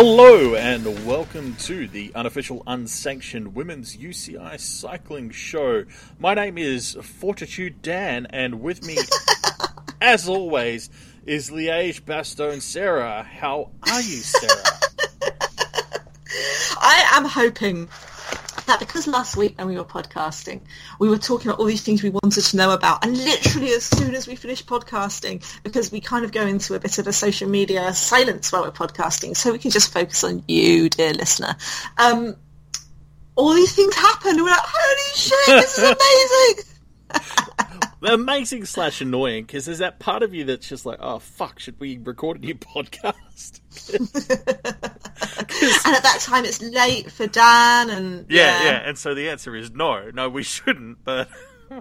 Hello and welcome to the unofficial unsanctioned women's UCI cycling show. My name is Fortitude Dan, and with me, as always, is Liège Bastogne Sarah. How are you, Sarah? I am hoping that because last week when we were podcasting, we were talking about all these things we wanted to know about, and literally as soon as we finished podcasting, because we kind of go into a bit of a social media silence while we're podcasting, so we can just focus on you, dear listener. Um, all these things happen, and we're like, holy shit, this is amazing! Amazing slash annoying because there's that part of you that's just like, oh fuck, should we record a new podcast? and at that time, it's late for Dan, and yeah, yeah, and so the answer is no, no, we shouldn't. But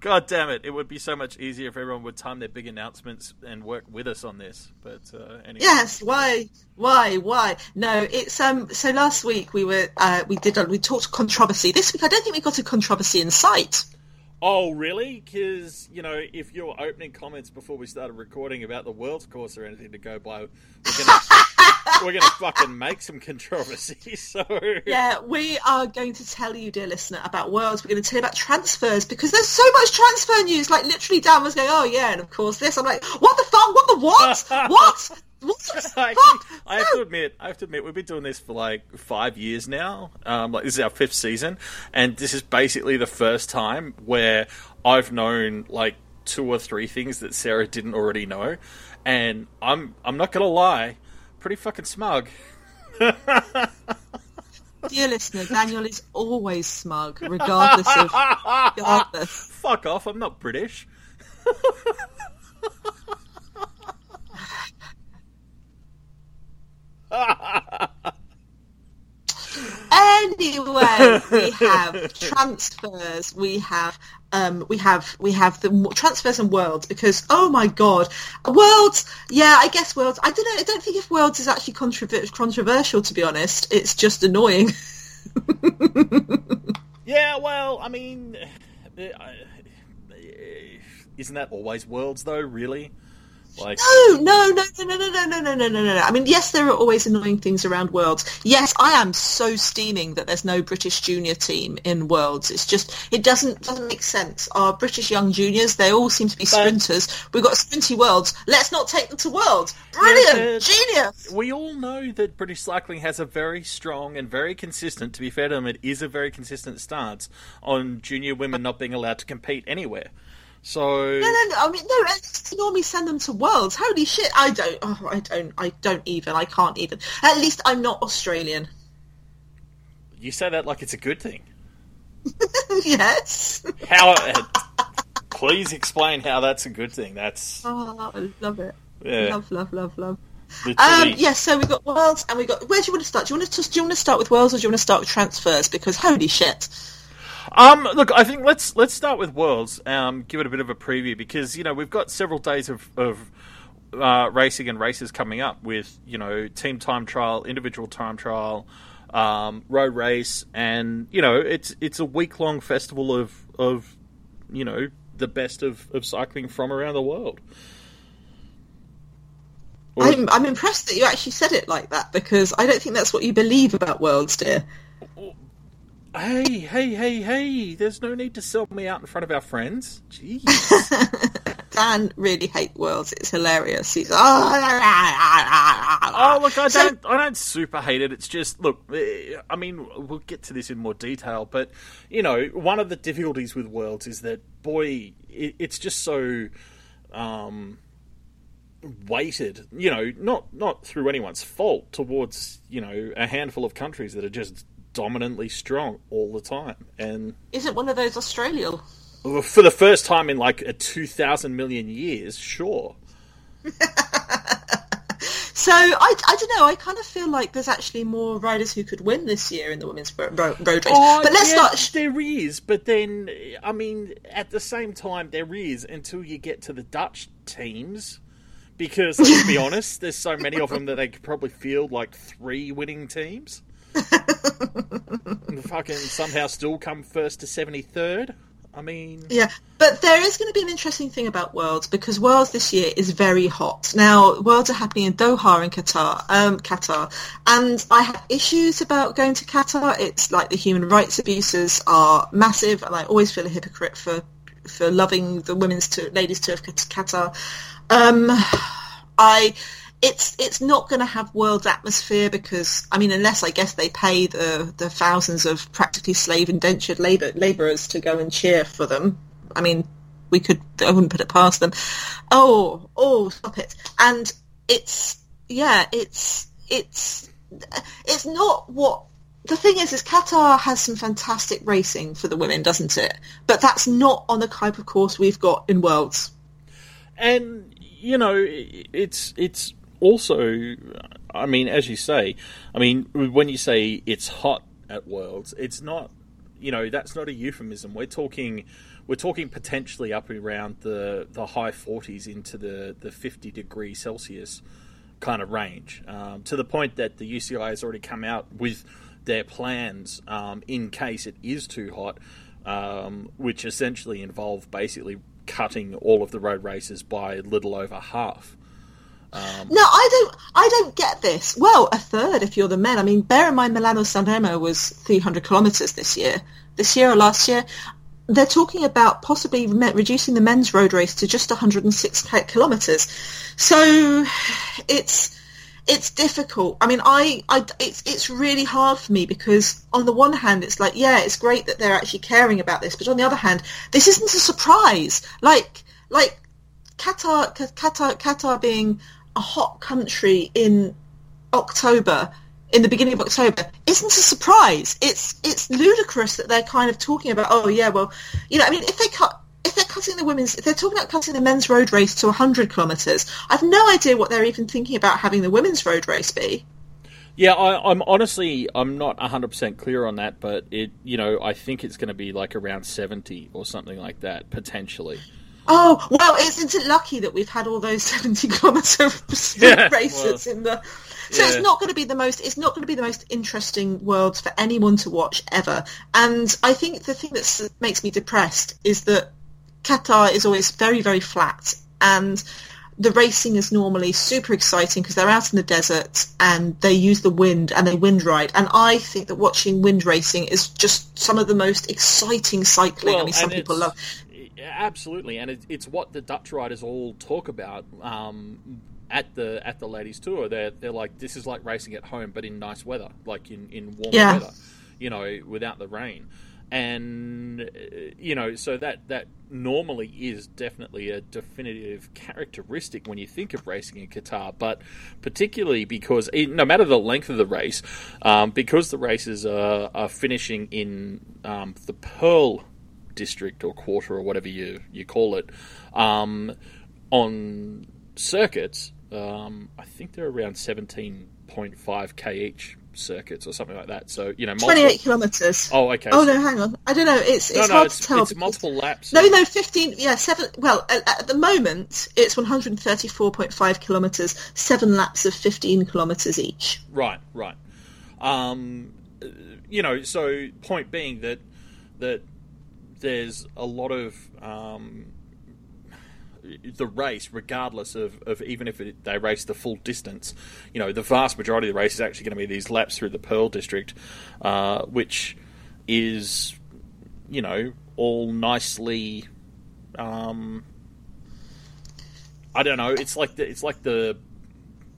God damn it, it would be so much easier if everyone would time their big announcements and work with us on this. But uh, anyway, Yes, why, why, why? No, it's um. So last week we were uh, we did we talked controversy. This week I don't think we got a controversy in sight. Oh, really? Because, you know, if your opening comments before we started recording about the world's course or anything to go by, we're gonna we're gonna fucking make some controversy. So Yeah, we are going to tell you, dear listener, about worlds. We're going to tell you about transfers because there's so much transfer news. Like literally, Dan was going, "Oh yeah," and of course this. I'm like, "What the fuck? What the what? what?" What I, fuck? I have to admit, I have to admit, we've been doing this for like five years now. Um, like this is our fifth season, and this is basically the first time where I've known like two or three things that Sarah didn't already know, and I'm I'm not gonna lie, pretty fucking smug. Dear listener, Daniel is always smug, regardless of regardless. Fuck off! I'm not British. Anyway, we have transfers. We have um, we have we have the transfers and worlds because oh my god, worlds. Yeah, I guess worlds. I don't know. I don't think if worlds is actually controver- controversial. To be honest, it's just annoying. Yeah, well, I mean, isn't that always worlds though? Really? Like, No, no, no, no, no, no, no, no, no, no, no, no. I mean, yes, there are always annoying things around Worlds. Yes, I am so steaming that there's no British junior team in Worlds. It's just it doesn't doesn't make sense. Our British young juniors, they all seem to be sprinters. We've got sprinty Worlds. Let's not take them to Worlds. Brilliant, genius. we all know that British cycling has a very strong and very consistent, to be fair to them, it is a very consistent stance on junior women not being allowed to compete anywhere. So, No, no, no. I mean, no. Normally send them to Worlds. Holy shit! I don't. Oh, I don't. I don't even. I can't even. At least I'm not Australian. you say that like it's a good thing. yes. How? please explain how that's a good thing. That's Oh, I love it. Yeah. Love, love, love, love. Um, yes, so we've got Worlds and we got. Where do you want to start? Do you want to do you want to start with Worlds or do you want to start with transfers? Because holy shit! Um, look, I think let's let's start with Worlds. Um, give it a bit of a preview because you know we've got several days of, of uh, racing and races coming up with you know team time trial, individual time trial, um, road race, and you know it's it's a week long festival of of you know the best of, of cycling from around the world. Or- I'm I'm impressed that you actually said it like that because I don't think that's what you believe about Worlds, dear. Hey, hey, hey, hey! There's no need to sell me out in front of our friends. Jeez. Dan really hate Worlds. It's hilarious. He's oh, Oh look, I So- don't, I don't super hate it. It's just look, eh, I mean, we'll get to this in more detail, but you know, one of the difficulties with Worlds is that boy, it, it's just so um, weighted. You know, not not through anyone's fault towards you know a handful of countries that are just dominantly strong all the time, and Is it one of those Australian? for the first time in like a two thousand million years, sure. So I, I don't know. I kind of feel like there's actually more riders who could win this year in the women's ro- ro- road race. Oh, but let's yeah, start. There is, but then I mean, at the same time, there is until you get to the Dutch teams, because let's be honest, there's so many of them that they could probably field like three winning teams. And fucking somehow still come first to seventy third. I mean, yeah, but there is going to be an interesting thing about Worlds because Worlds this year is very hot. Now, Worlds are happening in Doha in Qatar, um, Qatar, and I have issues about going to Qatar. It's like the human rights abuses are massive, and I always feel a hypocrite for for loving the women's to ladies tour of Qatar. Um, I it's it's not going to have world atmosphere because I mean unless I guess they pay the the thousands of practically slave indentured labor laborers to go and cheer for them. I mean we could I wouldn't put it past them. Oh oh stop it! And it's yeah it's it's it's not what the thing is, is Qatar has some fantastic racing for the women, doesn't it? But that's not on the type of course we've got in Worlds. And you know, it's it's also, I mean, as you say, I mean, when you say it's hot at Worlds, it's not, you know, that's not a euphemism. We're talking, we're talking potentially up around the the high 40s into the the 50 degree Celsius kind of range, um, to the point that the UCI has already come out with their plans um, in case it is too hot, um, which essentially involve basically cutting all of the road races by a little over half. Um, no, I don't. I don't get this. Well, a third if you're the men. I mean, bear in mind Milano Sanremo was 300 kilometres this year. This year or last year, they're talking about possibly reducing the men's road race to just 106 kilometres. So it's it's difficult. I mean, I, I, it's it's really hard for me because on the one hand, it's like, yeah, it's great that they're actually caring about this, but on the other hand, this isn't a surprise. Like, like Qatar, Qatar, Qatar being a hot country in October, in the beginning of October, isn't a surprise. It's it's ludicrous that they're kind of talking about, oh yeah, well, you know, I mean, if they cut, if they're cutting the women's, if they're talking about cutting the men's road race to 100 kilometres, I've no idea what they're even thinking about having the women's road race be. Yeah, I, am honestly I'm not 100% clear on that, but it you know I think it's going to be like around 70 or something like that potentially. Oh well, isn't it lucky that we've had all those seventy kilometre yeah, races well, in the? So yeah. it's not going to be the most. It's not going to be the most interesting worlds for anyone to watch ever. And I think the thing that makes me depressed is that Qatar is always very very flat, and the racing is normally super exciting because they're out in the desert and they use the wind and they wind ride. And I think that watching wind racing is just some of the most exciting cycling. Well, I mean, some people love absolutely, and it, it's what the Dutch riders all talk about um, at the at the ladies tour. They're they're like this is like racing at home, but in nice weather, like in in warm yeah. weather, you know, without the rain. And uh, you know, so that that normally is definitely a definitive characteristic when you think of racing in Qatar, but particularly because it, no matter the length of the race, um, because the races are, are finishing in um, the Pearl district or quarter or whatever you you call it um, on circuits. Um, I think they're around seventeen point five k each circuits or something like that. So you know, multiple... twenty-eight kilometers. Oh, okay. Oh no, hang on. I don't know. It's it's no, no, hard it's, to tell. It's multiple laps. No, no, fifteen. Yeah, seven. Well, at, at the moment, it's one hundred thirty-four point five kilometers. Seven laps of fifteen kilometers each. Right, right. Um, you know, so point being that that there's a lot of um, the race, regardless of, of even if it, they race the full distance, you know, the vast majority of the race is actually going to be these laps through the Pearl District, uh, which is, you know, all nicely. Um, I don't know. It's like the it's like the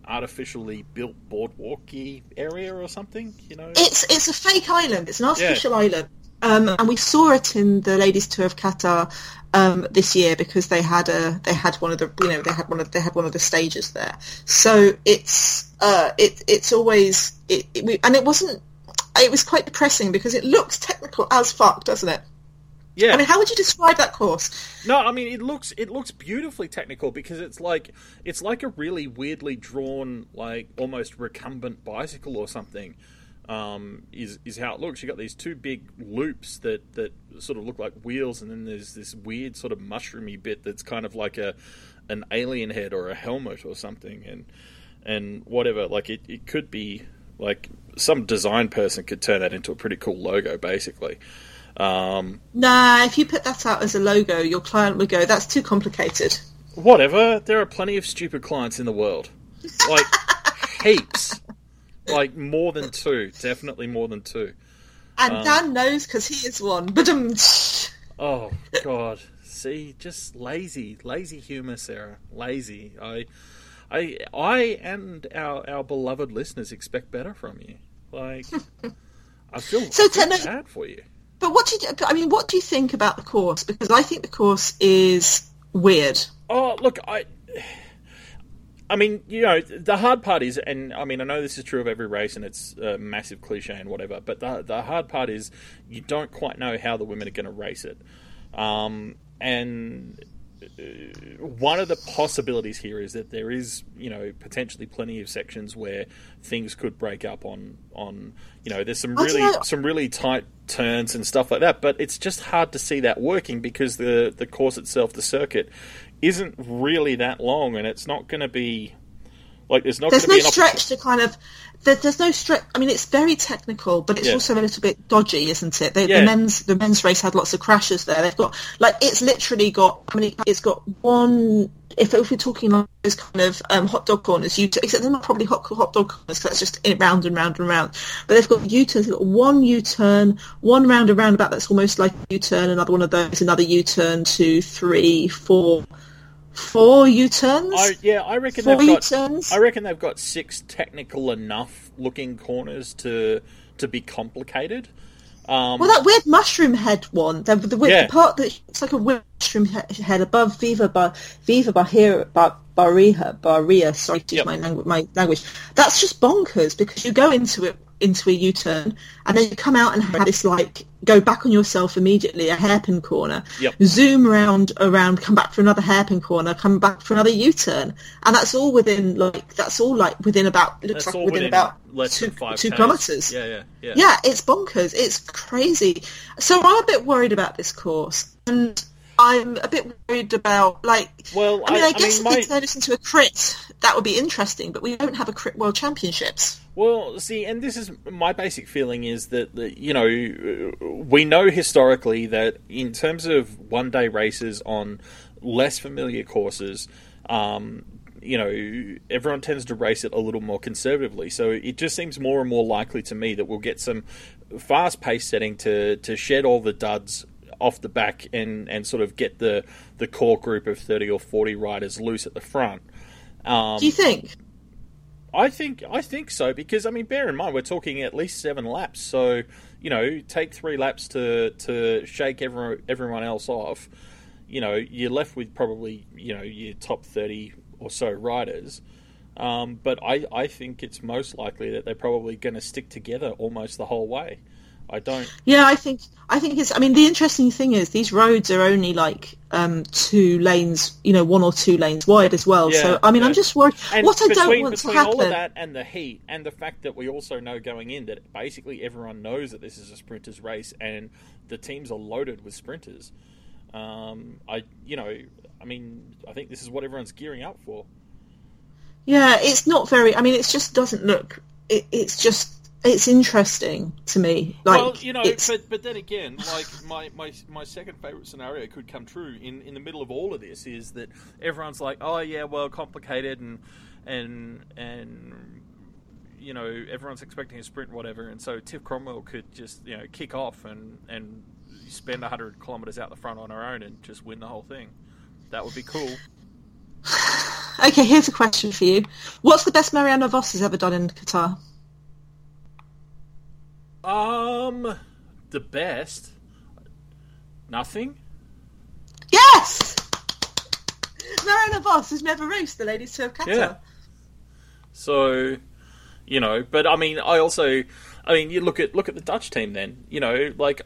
artificially built boardwalky area or something. You know, it's it's a fake island. It's an artificial yeah. island. Um, and we saw it in the ladies' tour of Qatar um, this year because they had a they had one of the you know they had one of they had one of the stages there. So it's uh, it it's always it, it we, and it wasn't it was quite depressing because it looks technical as fuck, doesn't it? Yeah. I mean, how would you describe that course? No, I mean it looks it looks beautifully technical because it's like it's like a really weirdly drawn like almost recumbent bicycle or something um, is is how it looks. You got these two big loops that that sort of look like wheels, and then there's this weird sort of mushroomy bit that's kind of like a an alien head or a helmet or something, and and whatever. Like it, it could be like some design person could turn that into a pretty cool logo, basically. Um, Nah, if you put that out as a logo, your client would go, "That's too complicated." whatever. There are plenty of stupid clients in the world, like heaps, like more than two, definitely more than two. And Um, Dan knows because he is one. But Oh God! See, just lazy, lazy humor, Sarah. Lazy. I, I, I, and our our beloved listeners expect better from you. Like, I feel, So I feel me- bad for you. but what do you? I mean, what do you think about the course? Because I think the course is weird. Oh, look, I. I mean, you know, the hard part is, and I mean, I know this is true of every race, and it's a massive cliche and whatever. But the the hard part is, you don't quite know how the women are going to race it, um, and uh, one of the possibilities here is that there is, you know, potentially plenty of sections where things could break up on on, you know, there's some really some really tight turns and stuff like that. But it's just hard to see that working because the the course itself, the circuit, isn't really that long, and it's not going to be like there's not There's no stretch to kind of. There, there's no stretch. I mean, it's very technical, but it's Yeah. also a little bit dodgy, isn't it? The, Yeah. the men's the men's race had lots of crashes there. They've got like it's literally got. I mean, it's got one. If, if we're talking like those kind of um, hot dog corners, you except they're not probably hot hot dog corners because that's just in- round and round and round. But they've got U-turns. They've got one U-turn, one round and roundabout that's almost like U-turn, another one of those, another U-turn, two, three, four, four U-turns. I, yeah, I reckon Four they've got. U-turns? I reckon they've got six technical enough looking corners to to be complicated. Um, Well, that weird mushroom head one, the, the, Yeah. part that it's like a weird mushroom head above Viva Bar, Viva Bahriya, Bar, Baria, Baria, sorry, Yep. my, langu- my language. That's just bonkers because you go into it into a U-turn and then you come out and have this like go back on yourself immediately, a hairpin corner, Yep. zoom around around, come back for another hairpin corner, come back for another U-turn, and that's all within like that's all like within about looks that's like within, within about two two kilometers. Yeah, yeah, yeah. Yeah, it's bonkers. It's crazy. So I'm a bit worried about this course, and I'm a bit worried about like. Well, I mean, I- I, I guess mean, if my- they turned us into a crit, that would be interesting. But we don't have a crit world championships. Well, see, and this is my basic feeling is that, that you know we know historically that in terms of one day races on less familiar courses, um, you know everyone tends to race it a little more conservatively. So it just seems more and more likely to me that we'll get some fast pace setting to to shed all the duds off the back and and sort of get the the core group of thirty or forty riders loose at the front. Um, Do you think? I think I think so because I mean, bear in mind we're talking at least seven laps. So you know, take three laps to to shake everyone everyone else off. You know, you're left with probably you know your top thirty or so riders. Um, but I I think it's most likely that they're probably going to stick together almost the whole way. I don't. Yeah, I think I think it's. I mean, the interesting thing is these roads are only like um, two lanes, you know, one or two lanes wide as well. Yeah, so I mean, yeah. I'm just worried. And what I don't want to between happen. all of that and the heat and the fact that we also know going in that basically everyone knows that this is a sprinters race and the teams are loaded with sprinters. Um, I, you know, I mean, I think this is what everyone's gearing up for. Yeah, it's not very. I mean, it just doesn't look. It, it's just. It's interesting to me. Like, well, you know, it's, but but then again, like my, my my second favorite scenario could come true in in the middle of all of this is that everyone's like, oh yeah, well, complicated and and and you know everyone's expecting a sprint, whatever, and so Tiff Cromwell could just you know kick off and and spend hundred kilometers out the front on her own and just win the whole thing. That would be cool. okay, here's a question for you. What's the best Marianne Vos has ever done in Qatar? Um, the best. Nothing. Yes! Marianne Vos has never raced the Ladies Tour of Qatar. Yeah. So, you know, but I mean, I also, I mean, you look at look at the Dutch team. Then, you know, like,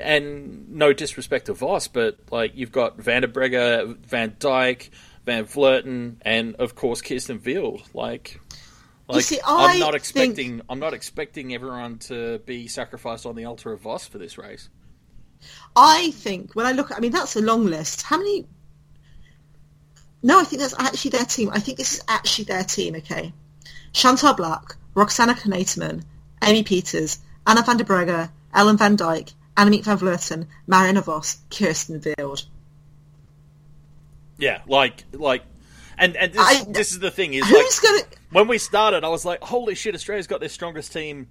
and no disrespect to Vos, but like you've got Van der Breggen, Van Dijk, Van Vleuten, and of course Kirsten Wild. Like, like see, I'm I not think- expecting I'm not expecting everyone to be sacrificed on the altar of Vos for this race. I think when I look, I mean that's a long list. How many? No, I think that's actually their team. I think this is actually their team. Okay, Chantal Blaak, Roxane Knetemann, Amy Pieters, Anna van der Breggen, Ellen van Dijk, Annemiek van Vleuten, Marianne Vos, Kirsten Wild. Yeah, like like, and and this, I- this is the thing is like gonna? when we started, I was like, holy shit, Australia's got their strongest team,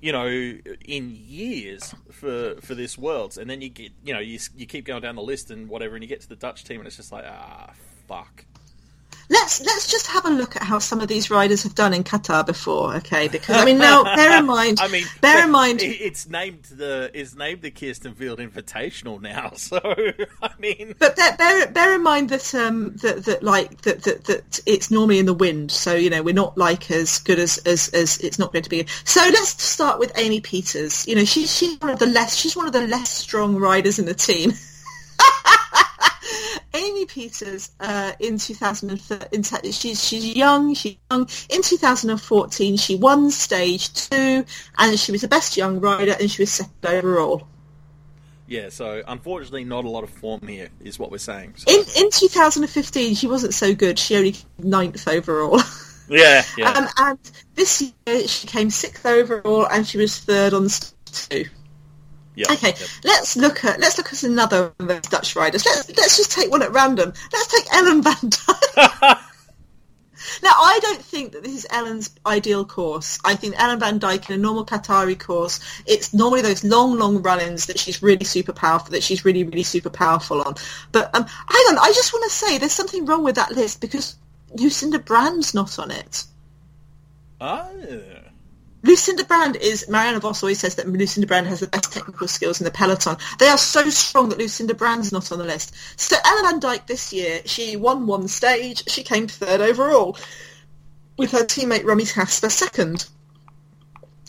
you know, in years for for this Worlds, and then you get you know you you keep going down the list and whatever, and you get to the Dutch team, and it's just like ah fuck. Let's let's just have a look at how some of these riders have done in Qatar before, okay? Because I mean, now bear in mind, I mean, bear in mind, it's named the it's named the Kirsten Field Invitational now. So I mean, But bear, bear, bear in mind that um that, that like that, that that it's normally in the wind, so you know we're not like as good as as, as it's not going to be. So let's start with Amy Pieters. You know she's she's one of the less she's one of the less strong riders in the team. Amy Pieters uh, in 2013, in she's she's young. She's young. In 2014, she won stage two, and she was the best young rider, and she was second overall. yeah. So unfortunately, not a lot of form here is what we're saying. So, In in 2015, she wasn't so good. She only ninth overall. yeah, yeah. Um, and this year she came sixth overall, and she was third on stage two. Yeah. Okay, yeah. let's look at let's look at another of those Dutch riders. Let's let's just take one at random. Let's take Ellen van Dijk. now, I don't think that this is Ellen's ideal course. I think Ellen van Dijk in a normal Qatari course, it's normally those long, long run-ins that she's really super powerful, that she's really, really super powerful on. But um, hang on, I just want to say there's something wrong with that list because Lucinda Brand's not on it. Ah. Lucinda Brand is, Marianne Vos always says that Lucinda Brand has the best technical skills in the peloton. They are so strong that Lucinda Brand's not on the list. So Ellen Van Dijk this year, she won one stage, she came third overall, with her teammate Romy Kasper second.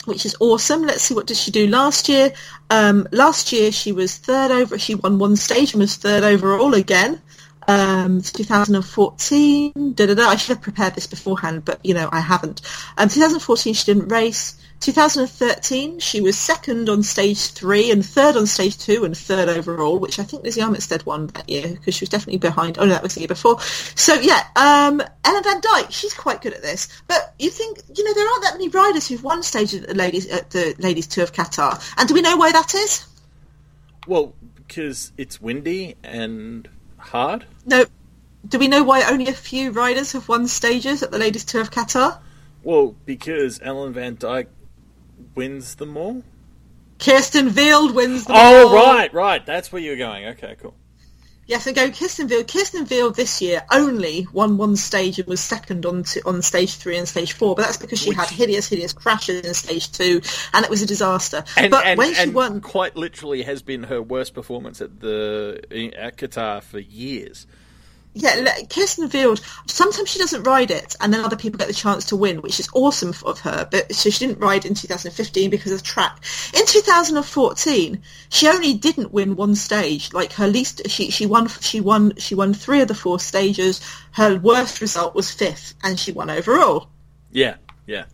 Which is awesome. Let's see what did she do last year. Um, last year she was third over. She won one stage and was third overall again. Um, 2014. Da, da, da. I should have prepared this beforehand, but you know I haven't. Um, 2014 she didn't race. 2013 she was second on stage three and third on stage two and third overall, which I think Lizzie Armitstead won that year because she was definitely behind. Oh no, that was the year before. So yeah, um, Ellen Van Dijk, she's quite good at this. But you think you know there aren't that many riders who've won stages at the ladies at the ladies tour of Qatar, and do we know why that is? Well, because it's windy and hard. No. Do we know why only a few riders have won stages at the ladies tour of Qatar? Well, because Ellen Van Dijk wins them all. Kirsten Wild wins the Oh, right, right. That's where you were going. Okay, cool. Yes, and go Kirsten Wild. Kirsten Wild this year only won one stage and was second on to, on stage three and stage four, but that's because she Which- had hideous, hideous crashes in stage two, and it was a disaster. And, but and, when she won, quite literally has been her worst performance at the at Qatar for years. Yeah, Kirsten Wild. Sometimes she doesn't ride it, and then other people get the chance to win, which is awesome of her. But so she didn't ride in 2015 because of track. In 2014, she only didn't win one stage. Like her least, she she won she won she won three of the four stages. Her worst result was fifth, and she won overall. Yeah, yeah.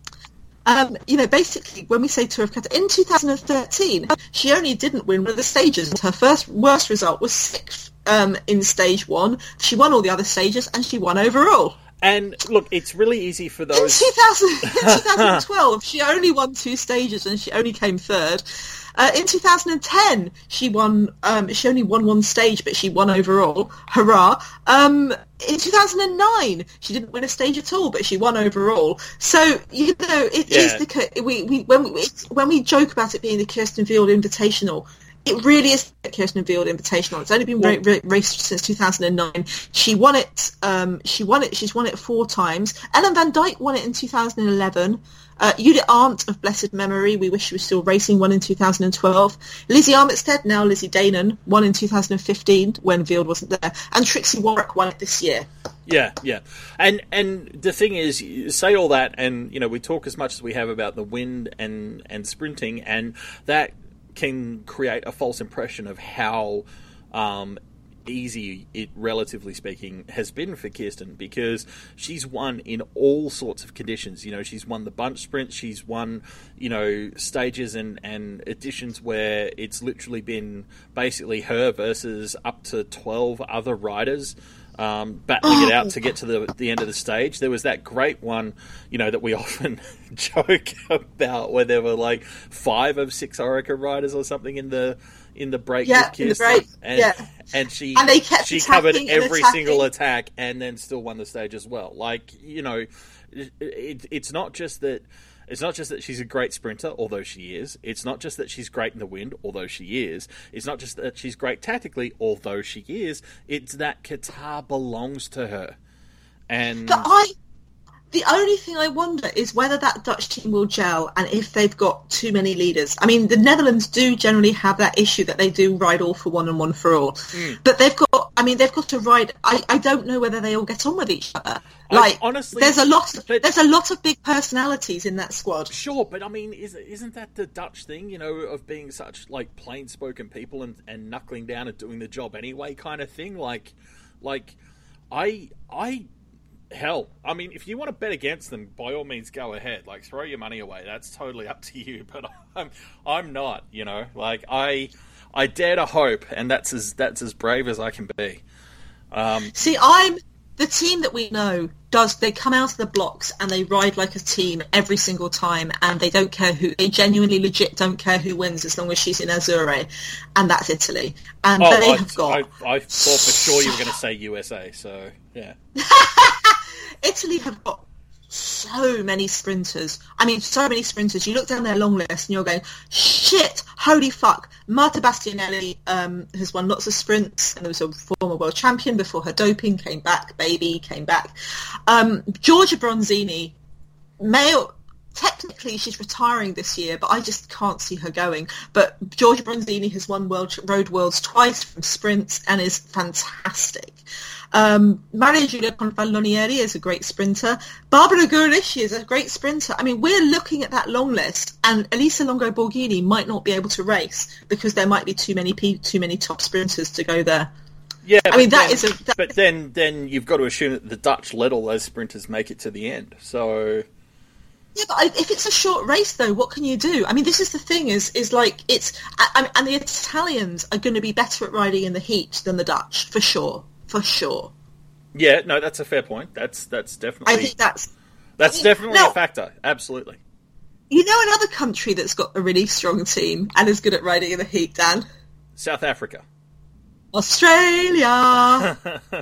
Um, you know, basically, when we say Tour of Qatar, in 2013, she only didn't win one of the stages. Her first worst result was sixth um, in stage one. She won all the other stages, and she won overall. And look, it's really easy for In, those. 2000, in 2012, she only won two stages, and she only came third. Uh, in 2010, she won. Um, she only won one stage, but she won overall. Hurrah! Um, in 2009, she didn't win a stage at all, but she won overall. So you know, it is Yeah. the we, we when we when we joke about it being the Kirsten Field Invitational. It really is the Kirsten Field Invitational. It's only been ra- ra- raced since 2009. She won it. Um, she won it. She's won it four times. Ellen Van Dijk won it in 2011. Uh, Judith Arndt of blessed memory, we wish she was still racing, won in 2012. Lizzie Armitstead, now Lizzie Deignan, won in 2015 when Field wasn't there. And Trixi Worrack won it this year. Yeah, yeah. And and the thing is, you say all that, and you know, we talk as much as we have about the wind and and sprinting, and that can create a false impression of how um, easy it, relatively speaking, has been for Kirsten because she's won in all sorts of conditions. You know, she's won the bunch sprint, she's won, you know, stages and, and editions where it's literally been basically her versus up to 12 other riders. Um, battling it out to get to the the end of the stage. There was that great one, you know, that we often joke about, where there were like five of six Orica riders or something in the in the break Yeah, with in the break, and, yeah. and she And they kept she covered every single attack and then still won the stage as well. Like you know, it, it, it's not just that. It's not just that she's a great sprinter, although she is. It's not just that she's great in the wind, although she is. It's not just that she's great tactically, although she is. It's that Qatar belongs to her. And I, the only thing I wonder is whether that Dutch team will gel and if they've got too many leaders. I mean, the Netherlands do generally have that issue that they do ride all for one and one for all. Hmm. But they've got, I mean, they've got to ride. I, I don't know whether they all get on with each other. I- Like, honestly, there's a lot. there's a lot of big personalities in that squad. Sure, but I mean, is, isn't that the Dutch thing, you know, of being such like plain-spoken people and, and knuckling down and doing the job anyway, kind of thing? Like, like, I, I, hell, I mean, if you want to bet against them, by all means, go ahead. Like, throw your money away. That's totally up to you. But I'm, I'm not. You know, like I, I dare to hope, and that's as that's as brave as I can be. Um, See, I'm the team that we know does. They come out of the blocks and they ride like a team every single time, and they don't care who. They genuinely, legit don't care who wins as long as she's in Azzurre, and that's Italy. And oh, they I, have got I, I thought for sure you were going to say USA. So yeah. Italy have got so many sprinters. I mean, so many sprinters. You look down their long list and you're going, shit, holy fuck. Marta Bastianelli um, has won lots of sprints and was a former world champion before her doping came back, baby came back. Um, Giorgia Bronzini, male. Technically, she's retiring this year, but I just can't see her going. But Giorgia Bronzini has won world road worlds twice from sprints and is fantastic. Um, Maria Giulia Confalonieri is a great sprinter. Barbara Guarischi is a great sprinter. I mean, we're looking at that long list, and Elisa Longo Borghini might not be able to race because there might be too many pe- too many top sprinters to go there. Yeah, I mean that then- is a that, But then, then you've got to assume that the Dutch let all those sprinters make it to the end. So Yeah, but I- if it's a short race, though, what can you do? I mean, this is the thing: is is like it's, I, I- and the Italians are going to be better at riding in the heat than the Dutch, for sure, for sure. yeah, no, that's a fair point. That's that's definitely I think that's, that's mean, definitely no. a factor. Absolutely. you know, another country that's got a really strong team and is good at riding in the heat, Dan, South Africa. Australia.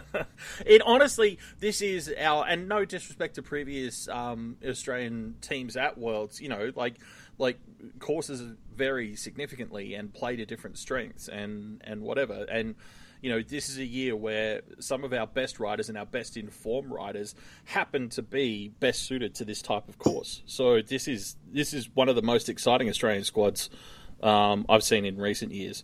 it honestly, this is our and no disrespect to previous um, Australian teams at Worlds. You know, like like courses vary significantly and play to different strengths and and whatever. And you know, this is a year where some of our best riders and our best informed riders happen to be best suited to this type of course. So this is this is one of the most exciting Australian squads um, I've seen in recent years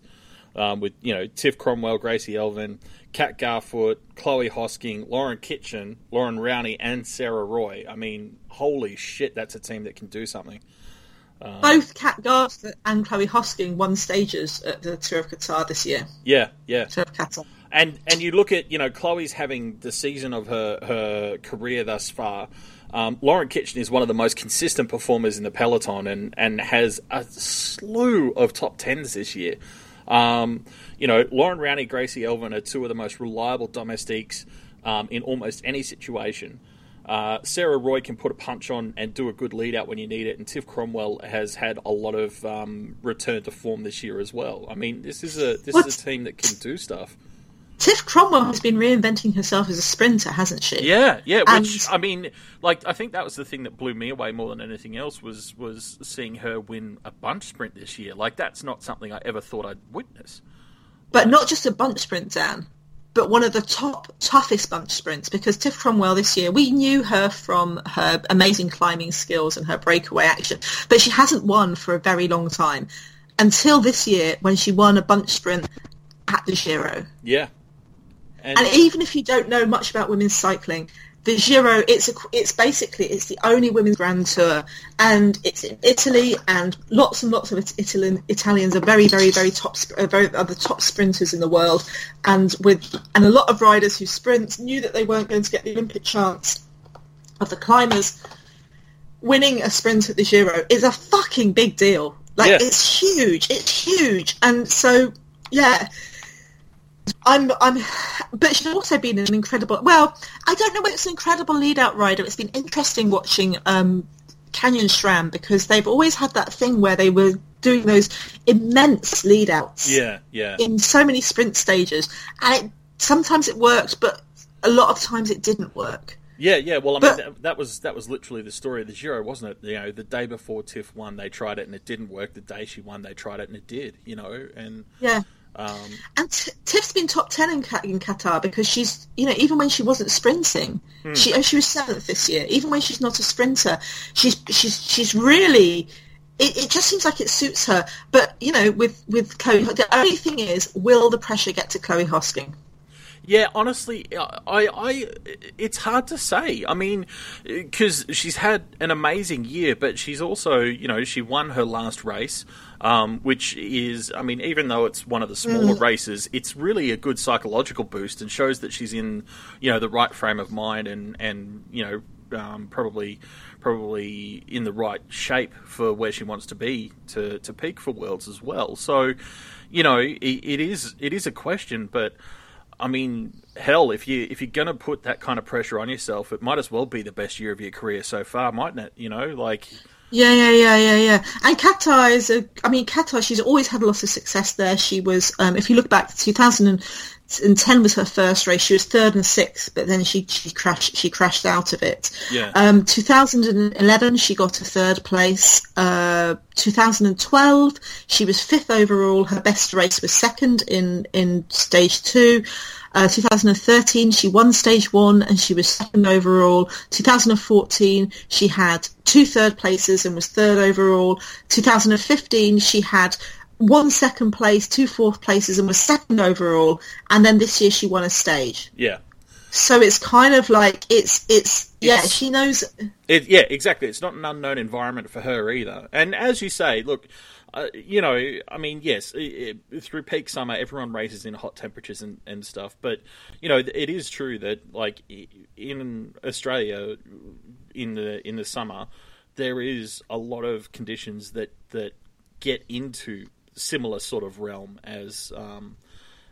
um, with you know Tiff Cromwell, Gracie Elvin, Kat Garfoot, Chloe Hosking, Lauren Kitchen, Loren Rowney, and Sarah Roy. I mean, holy shit, that's a team that can do something. Both Kat Garfoot and Chloe Hosking won stages at the Tour of Qatar this year. Yeah, yeah. Tour of Qatar. And and you look at you know Chloe's having the season of her her career thus far. Um, Lauren Kitchen is one of the most consistent performers in the peloton and and has a slew of top tens this year. Um, you know, Loren Rowney, Gracie Elvin are two of the most reliable domestiques um, in almost any situation. Uh, Sarah Roy can put a punch on and do a good lead out when you need it, and Tiff Cromwell has had a lot of um, return to form this year as well. I mean, this is a this What? is a team that can do stuff. Tiff Cromwell has been reinventing herself as a sprinter, hasn't she? Yeah, yeah. Which And- I mean, like I think that was the thing that blew me away more than anything else was was seeing her win a bunch sprint this year. Like that's not something I ever thought I'd witness. But not just a bunch sprint, Dan, but one of the top, toughest bunch sprints because Tiff Cromwell this year, we knew her from her amazing climbing skills and her breakaway action, but she hasn't won for a very long time. Until this year when she won a bunch sprint at the Giro. Yeah, and, And even if you don't know much about women's cycling, the Giro it's a, it's basically it's the only women's grand tour, and it's in Italy, and lots and lots of it- Italian Italians are very very very top are uh, very are the top sprinters in the world, and with and a lot of riders who sprint knew that they weren't going to get the Olympic chance of the climbers. Winning a sprint at the Giro is a fucking big deal. Like Yeah. it's huge. It's huge, and so yeah. I'm, I'm, but she's also been an incredible. Well, I don't know whether it's an incredible lead-out rider. It's been interesting watching um, Canyon SRAM because they've always had that thing where they were doing those immense lead outs Yeah, yeah. in so many sprint stages, and it, sometimes it worked, but a lot of times it didn't work. Yeah, yeah. Well, I mean, But- that, that was that was literally the story of the Giro, wasn't it? You know, the day before Tiff won, they tried it and it didn't work. The day she won, they tried it and it did. You know, and Yeah. Um, And T- Tiff's been top ten in, in Qatar because she's, you know, even when she wasn't sprinting, hmm. she oh, she was seventh this year. Even when she's not a sprinter, she's she's she's really. It, it just seems like it suits her. But you know, with with Chloe, the only thing is, will the pressure get to Chloe Hosking? Yeah, honestly, uh, I, I, it's hard to say. I mean, uh, because she's had an amazing year, but she's also, you know, she won her last race, um, which is, I mean, even though it's one of the smaller races, it's really a good psychological boost and shows that she's in, you know, the right frame of mind and and you know, um, probably probably in the right shape for where she wants to be to to peak for worlds as well. So, you know, it, it is it is a question, but. I mean, hell, if you if you're gonna put that kind of pressure on yourself, it might as well be the best year of your career so far, mightn't it? You know, like Yeah, yeah, yeah, yeah, yeah. And Qatar is a. I mean, Qatar. She's always had lots of success there. She was, um, if you look back, 2010 was her first race. She was third and sixth, but then she she crashed. She crashed out of it. Yeah. Um, 2011, she got a third place. Uh, 2012, she was fifth overall. Her best race was second in in stage two. Uh, 2013, she won stage one and she was second overall. 2014, she had two third places and was third overall. 2015, she had one second place, two fourth places and was second overall. And then this year she won a stage. yeah, So it's kind of like, it's, it's, yeah, It's- she knows, it, yeah, exactly. It's not an unknown environment for her either. And as you say, look, uh, you know, I mean, yes, i i through peak summer, everyone races in hot temperatures and, and stuff. But you know, it is true that like in Australia, in the in the summer, there is a lot of conditions that that get into similar sort of realm as. Um,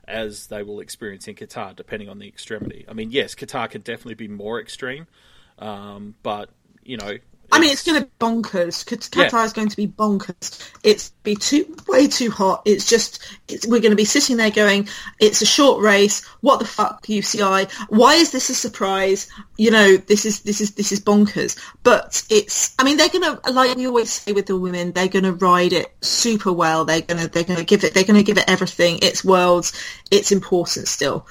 as they will experience in Qatar, depending on the extremity. I mean, yes, Qatar can definitely be more extreme, um, but you know, I mean, it's going to be bonkers. Qat- Yeah. Is going to be bonkers. It's be too way too hot. It's just it's, we're going to be sitting there going, it's a short race. What the fuck, UCI? Why is this a surprise? You know, this is this is this is bonkers. But it's. I mean, they're going to like we always say with the women, they're going to ride it super well. They're going to they're going to give it they're going to give it everything. It's worlds. It's important still.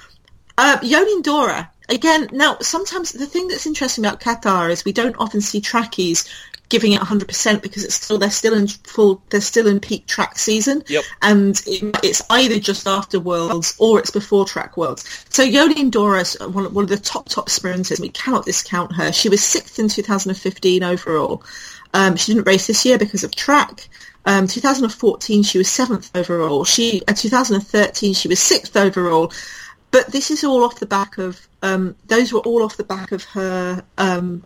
Uh, Jolien D'Hoore, again, now sometimes the thing that's interesting about Qatar is we don't often see trackies giving it 100% because it's still, they're still in full, they're still in peak track season. Yep. And it, it's either just after Worlds or it's before track Worlds. So Jolien D'Hoore is one, one of the top, top sprinters. We cannot discount her. She was sixth in 2015 overall. Um, she didn't race this year because of track. Um, 2014, she was seventh overall. She, uh, 2013, she was sixth overall. But this is all off the back of um, those were all off the back of her um,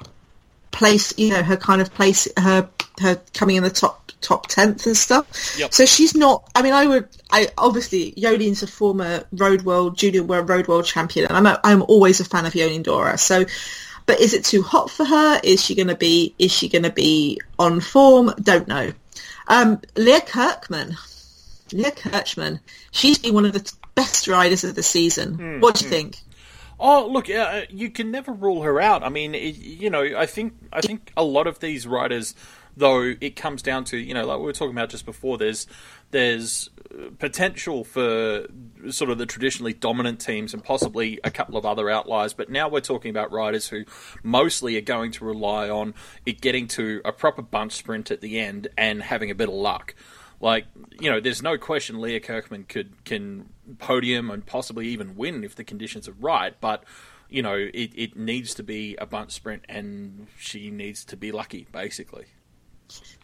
place, you know, her kind of place, her her coming in the top top tenth and stuff. Yep. So she's not. I mean, I would. I obviously Jolien's a former road world junior world road world champion, and I'm a, I'm always a fan of Jolien D'Hoore. So, but is it too hot for her? Is she going to be? Is she going to be on form? Don't know. Um, Leah Kirchmann. Leah Kirchmann. She's been one of the best riders of the season. what do you think? Oh, look, uh, you can never rule her out. I mean, it, you know, I think I think a lot of these riders, though, it comes down to you know, like we were talking about just before. There's there's potential for sort of the traditionally dominant teams and possibly a couple of other outliers. But now we're talking about riders who mostly are going to rely on it getting to a proper bunch sprint at the end and having a bit of luck. Like you know, there's no question Leah Kirchmann could can podium and possibly even win if the conditions are right. But you know, it, it needs to be a bunch sprint, and she needs to be lucky, basically.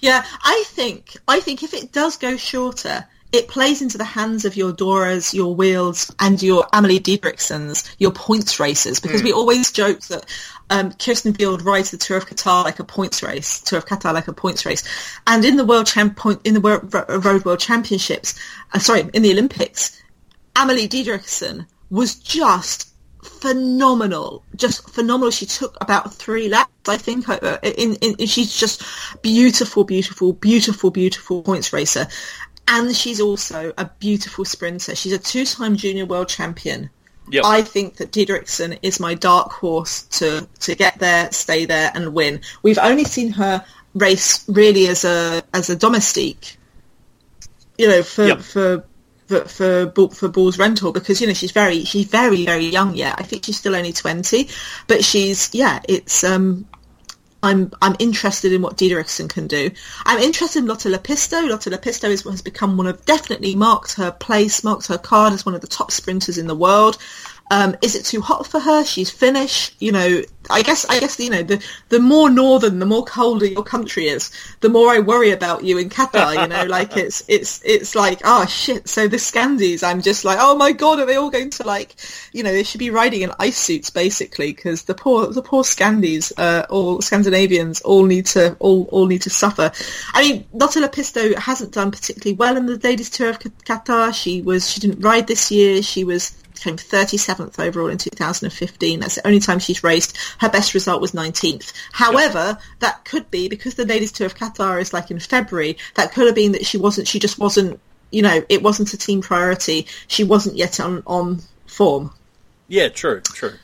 Yeah, I think I think if it does go shorter, it plays into the hands of your D'Hoores, your Wheels, and your Amalie Dideriksens, your points racers, because we always joke that um, Kirsten Wild rides the Tour of Qatar like a points race, Tour of Qatar like a points race, and in the World Champ in the World, Road World Championships, uh, sorry, in the Olympics, Amalie Dideriksen was just phenomenal, just phenomenal. She took about three laps, I think. uh, in, in she's just beautiful, beautiful, beautiful, beautiful points racer, and she's also a beautiful sprinter. She's a two-time junior world champion. Yep. I think that Dideriksen is my dark horse to to get there, stay there, and win. We've only seen her race really as a as a domestique, you know, for Yep. for for for, for Boels Dolmans because you know she's very she's very very young yet. I think she's still only twenty, but she's yeah. It's um. I'm I'm interested in what Dideriksen can do. I'm interested in Lotta Lepistö. Lotta Lepistö is, has become one of definitely marked her place, marked her card as one of the top sprinters in the world. Um, is it too hot for her? She's Finnish. You know, I guess I guess you know the the more northern, the more colder your country is, the more I worry about you in Qatar. You know, like it's it's it's like oh shit. So the Scandies, I'm just like oh my god, are they all going to like, you know, they should be riding in ice suits basically because the poor the poor Scandies, uh, all Scandinavians, all need to all all need to suffer. I mean, Lotta Lepistö hasn't done particularly well in the ladies tour of Qatar. She was she didn't ride this year. She was came 37th overall in 2015. That's the only time she's raced. Her best result was 19th. However, that could be because the ladies tour of Qatar is like in February. That could have been that she wasn't. She just wasn't. You know, it wasn't a team priority. She wasn't yet on on form. Yeah, true, true.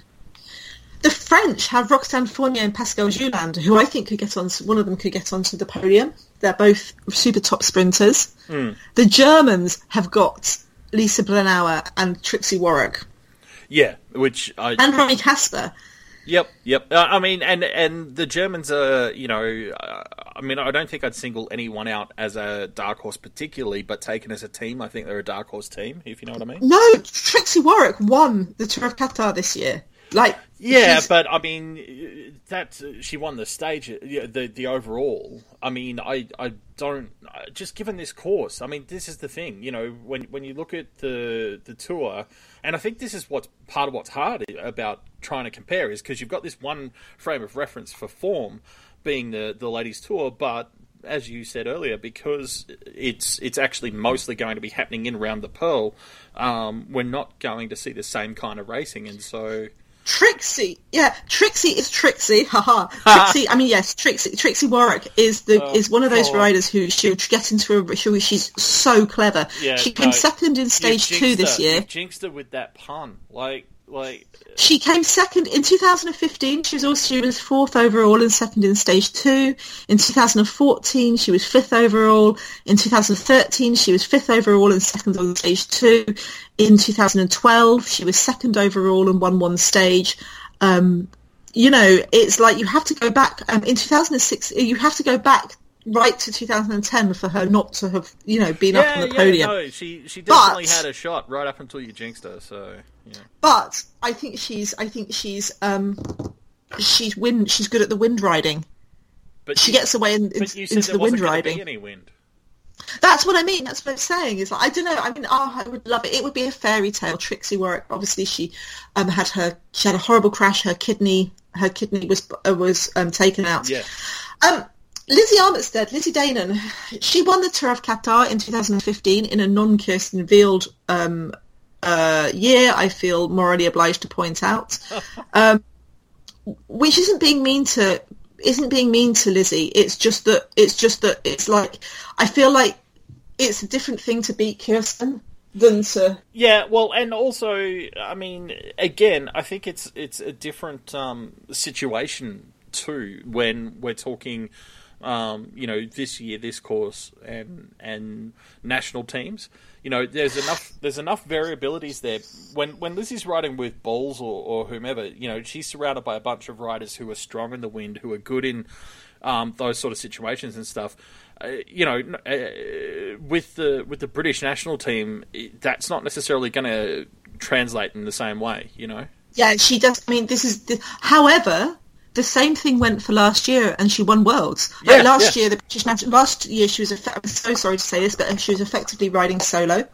The French have Roxane Fournier and Pascale Jeuland, who I think could get on. One of them could get onto the podium. They're both super top sprinters. Hmm. The Germans have got Lisa Brennauer and Trixi Worrack Yeah, which I and Romy Kasper. Yep, yep. Uh, I mean, and and the Germans are, you know, uh, I mean, I don't think I'd single anyone out as a dark horse particularly, but taken as a team, I think they're a dark horse team. If you know what I mean. No, Trixi Worrack won the Tour of Qatar this year. Like, Yeah, she's- but I mean, that she won the stage, the the overall. I mean, I I don't just given this course. I mean, this is the thing, you know, when when you look at the the tour, and I think this is what's part of what's hard about trying to compare is because you've got this one frame of reference for form being the the ladies tour, but as you said earlier, because it's it's actually mostly going to be happening in around the Pearl, um, we're not going to see the same kind of racing, and so. Trixi, yeah, Trixi is Trixi, haha. Trixi, I mean, yes, Trixi, Trixi Worrack is the Oh, is one of those God. riders who she'll get into a. She, she's so clever. Yeah, she came no, second in stage two this her. year. You jinxed her with that pun. Like, like, She came second in 2015. She was also she was fourth overall and second in stage two. In 2014, she was fifth overall. In 2013, she was fifth overall and second on stage two. In 2012, she was second overall and won one stage. Um, you know, it's like you have to go back. Um, in 2006, you have to go back right to 2010 for her not to have, you know, been up on the yeah, podium. no, she she definitely But- had a shot right up until you jinxed her. So, yeah. but I think she's I think she's um she's wind she's good at the wind riding. But She gets away in, said into the wind wasn't going to be riding. any wind. That's what I mean. That's what I'm saying. Is like, I don't know. I mean, oh, I would love it. It would be a fairy tale. Trixi Worrack. Obviously, she um had her she had a horrible crash. Her kidney her kidney was uh, was um taken out. Yeah. Um, Lizzie Armitstead, Lizzie Deignan, she won the Tour of Qatar in 2015 in a non-Kirsten Wild um, uh, year. I feel morally obliged to point out, um, which isn't being mean to isn't being mean to Lizzie. It's just that it's just that it's like I feel like it's a different thing to beat Kirsten than to Yeah, well, and also, I mean, again, I think it's it's a different um, situation too when we're talking, um, you know, this year, this course, and and national teams. You know, there's enough there's enough variabilities there. When when Lizzie's riding with Boels or, or whomever, you know, she's surrounded by a bunch of riders who are strong in the wind, who are good in um, those sort of situations and stuff. Uh, you know, uh, with the with the British national team, i- that's not necessarily going to translate in the same way. You know. Yeah, she does. I mean, this is. The, however, the same thing went for last year, and she won worlds. Like, last yeah. year, the British national. Last year, she was. I'm so sorry to say this, but she was effectively riding solo.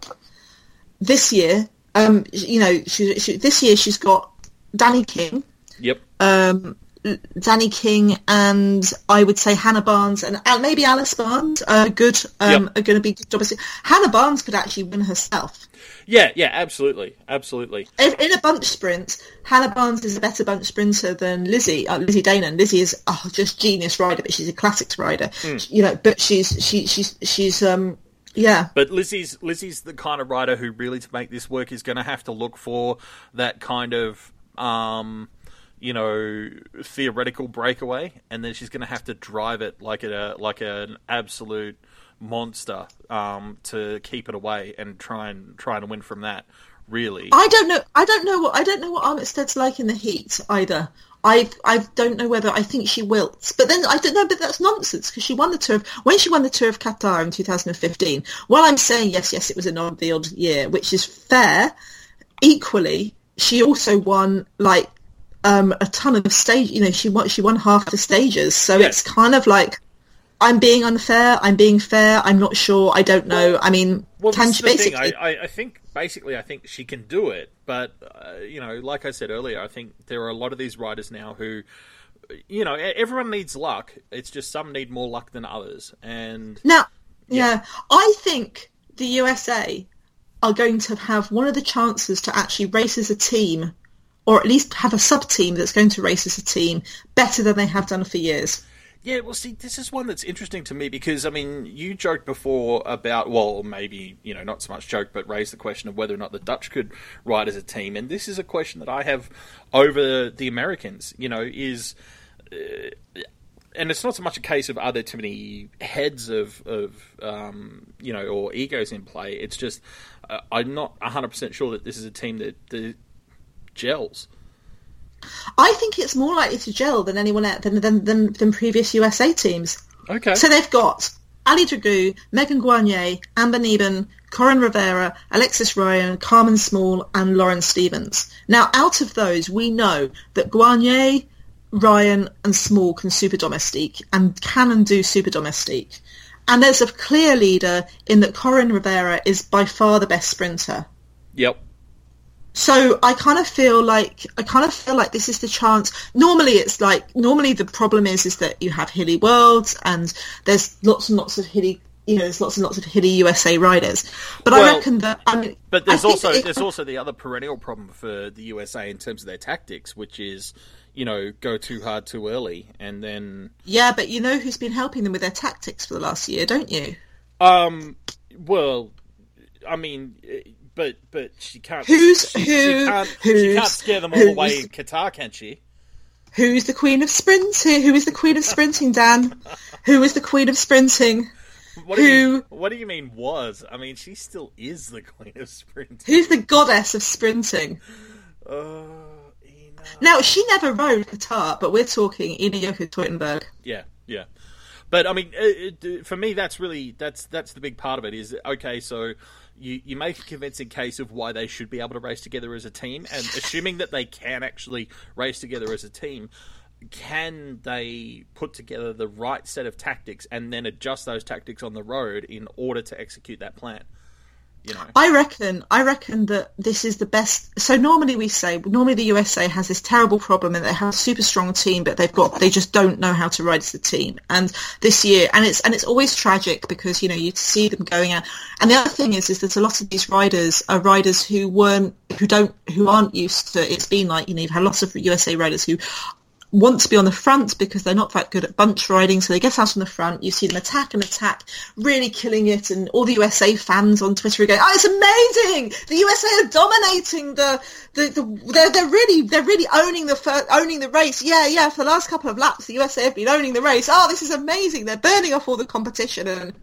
This year, um, you know, she, she, this year she's got Dani King, Yep. um, Dani King and I would say Hannah Barnes and uh, maybe Alice Barnes are good. Um, Yep. Are going to be good. Hannah Barnes could actually win herself. Yeah, yeah, absolutely, absolutely. In, in a bunch sprint, Hannah Barnes is a better bunch sprinter than Lizzie. Uh, Lizzie Deignan. Lizzie is oh, just genius rider, but she's a classics rider. You know, but she's she she's she's um yeah. But Lizzie's Lizzie's the kind of rider who really to make this work is going to have to look for that kind of um, you know theoretical breakaway, and then she's going to have to drive it like a like an absolute monster um, to keep it away and try and try and win from that. Really, I don't know. I don't know what I don't know what Armitstead's like in the heat either. I I don't know whether I think she wilts, but then I don't know. But that's nonsense because she won the tour of when she won the tour of Qatar in 2015. While I'm saying yes, yes, it was an odd year, which is fair. Equally, she also won like um, a ton of stage. You know, she won she won half the stages, so Yeah. it's kind of like. I'm being unfair. I'm being fair. I'm not sure. I don't know. I mean, Well, can she basically? I, I, think basically, I think she can do it. But uh, you know, like I said earlier, I think there are a lot of these riders now who, you know, everyone needs luck. It's just some need more luck than others. And Now, yeah. I think the USA are going to have one of the chances to actually race as a team, or at least have a sub team that's going to race as a team better than they have done for years. yeah, well, see, this is one that's interesting to me because I mean, you joked before about, well, maybe you know, not so much joke, but raised the question of whether or not the Dutch could ride as a team. And this is a question that I have over the Americans. You know, is and it's not so much a case of are there too many heads of, of um, you know or egos in play. It's just uh, I'm not 100 percent sure that this is a team that, that gels. I think it's more likely to gel than anyone else, than, than, than, than previous USA teams. Okay. So they've got Allie Dragoo, Megan Guarnier, Amber Neben, Coryn Rivera, Alexis Ryan, Carmen Small, and Lauren Stevens. Now, out of those, we know that Guarnier, Ryan, and Small can super domestique and can and do super domestique. And there's a clear leader in that Coryn Rivera is by far the best sprinter. yep. So I kind of feel like I kind of feel like this is the chance. Normally, it's like normally the problem is is that you have hilly worlds and there's lots and lots of hilly, you know, there's lots and lots of hilly USA riders. But I reckon that I mean, But there's also it- there's also the other perennial problem for the USA in terms of their tactics, which is you know go too hard too early, and then yeah, but you know who's been helping them with their tactics for the last year, don't you? um well, I mean. But but she can't. Who's- she, she who- can't, she can't scare them all the way who's- in Qatar, can she? Who's the queen of sprinting? Who is the queen of sprinting, Dan? Who is the queen of sprinting? What do you Who- what do you mean was? I mean, she still is the queen of sprinting. Who's the goddess of sprinting? Uh, Ina. Now, she never rode Qatar, but we're talking Ina Yoko Teutenberg. Yeah, yeah. But I mean, it, it, for me, that's really that's that's the big part of it. Is okay, so you you make a convincing case of why they should be able to race together as a team, and assuming that they can actually race together as a team, can they put together the right set of tactics and then adjust those tactics on the road in order to execute that plan? You know, I reckon, I reckon that this is the best. So normally we say, normally the USA has this terrible problem and they have a super strong team, but they've got, they just don't know how to ride as a team. And this year, and it's, and it's always tragic because, you know, you see them going out. And the other thing is, is that a lot of these riders are riders who weren't, who don't, who aren't used to, it's been like, you know, you've had lots of USA riders who want to be on the front because they're not that good at bunch riding, so they get out on the front. You see them attack and attack, really killing it, and all the USA fans on Twitter are going, "Oh, it's amazing! The USA are dominating the the, the they're they're really they're really owning the fir- owning the race. Yeah, yeah. For the last couple of laps, the USA have been owning the race. Oh, this is amazing! They're burning off all the competition and."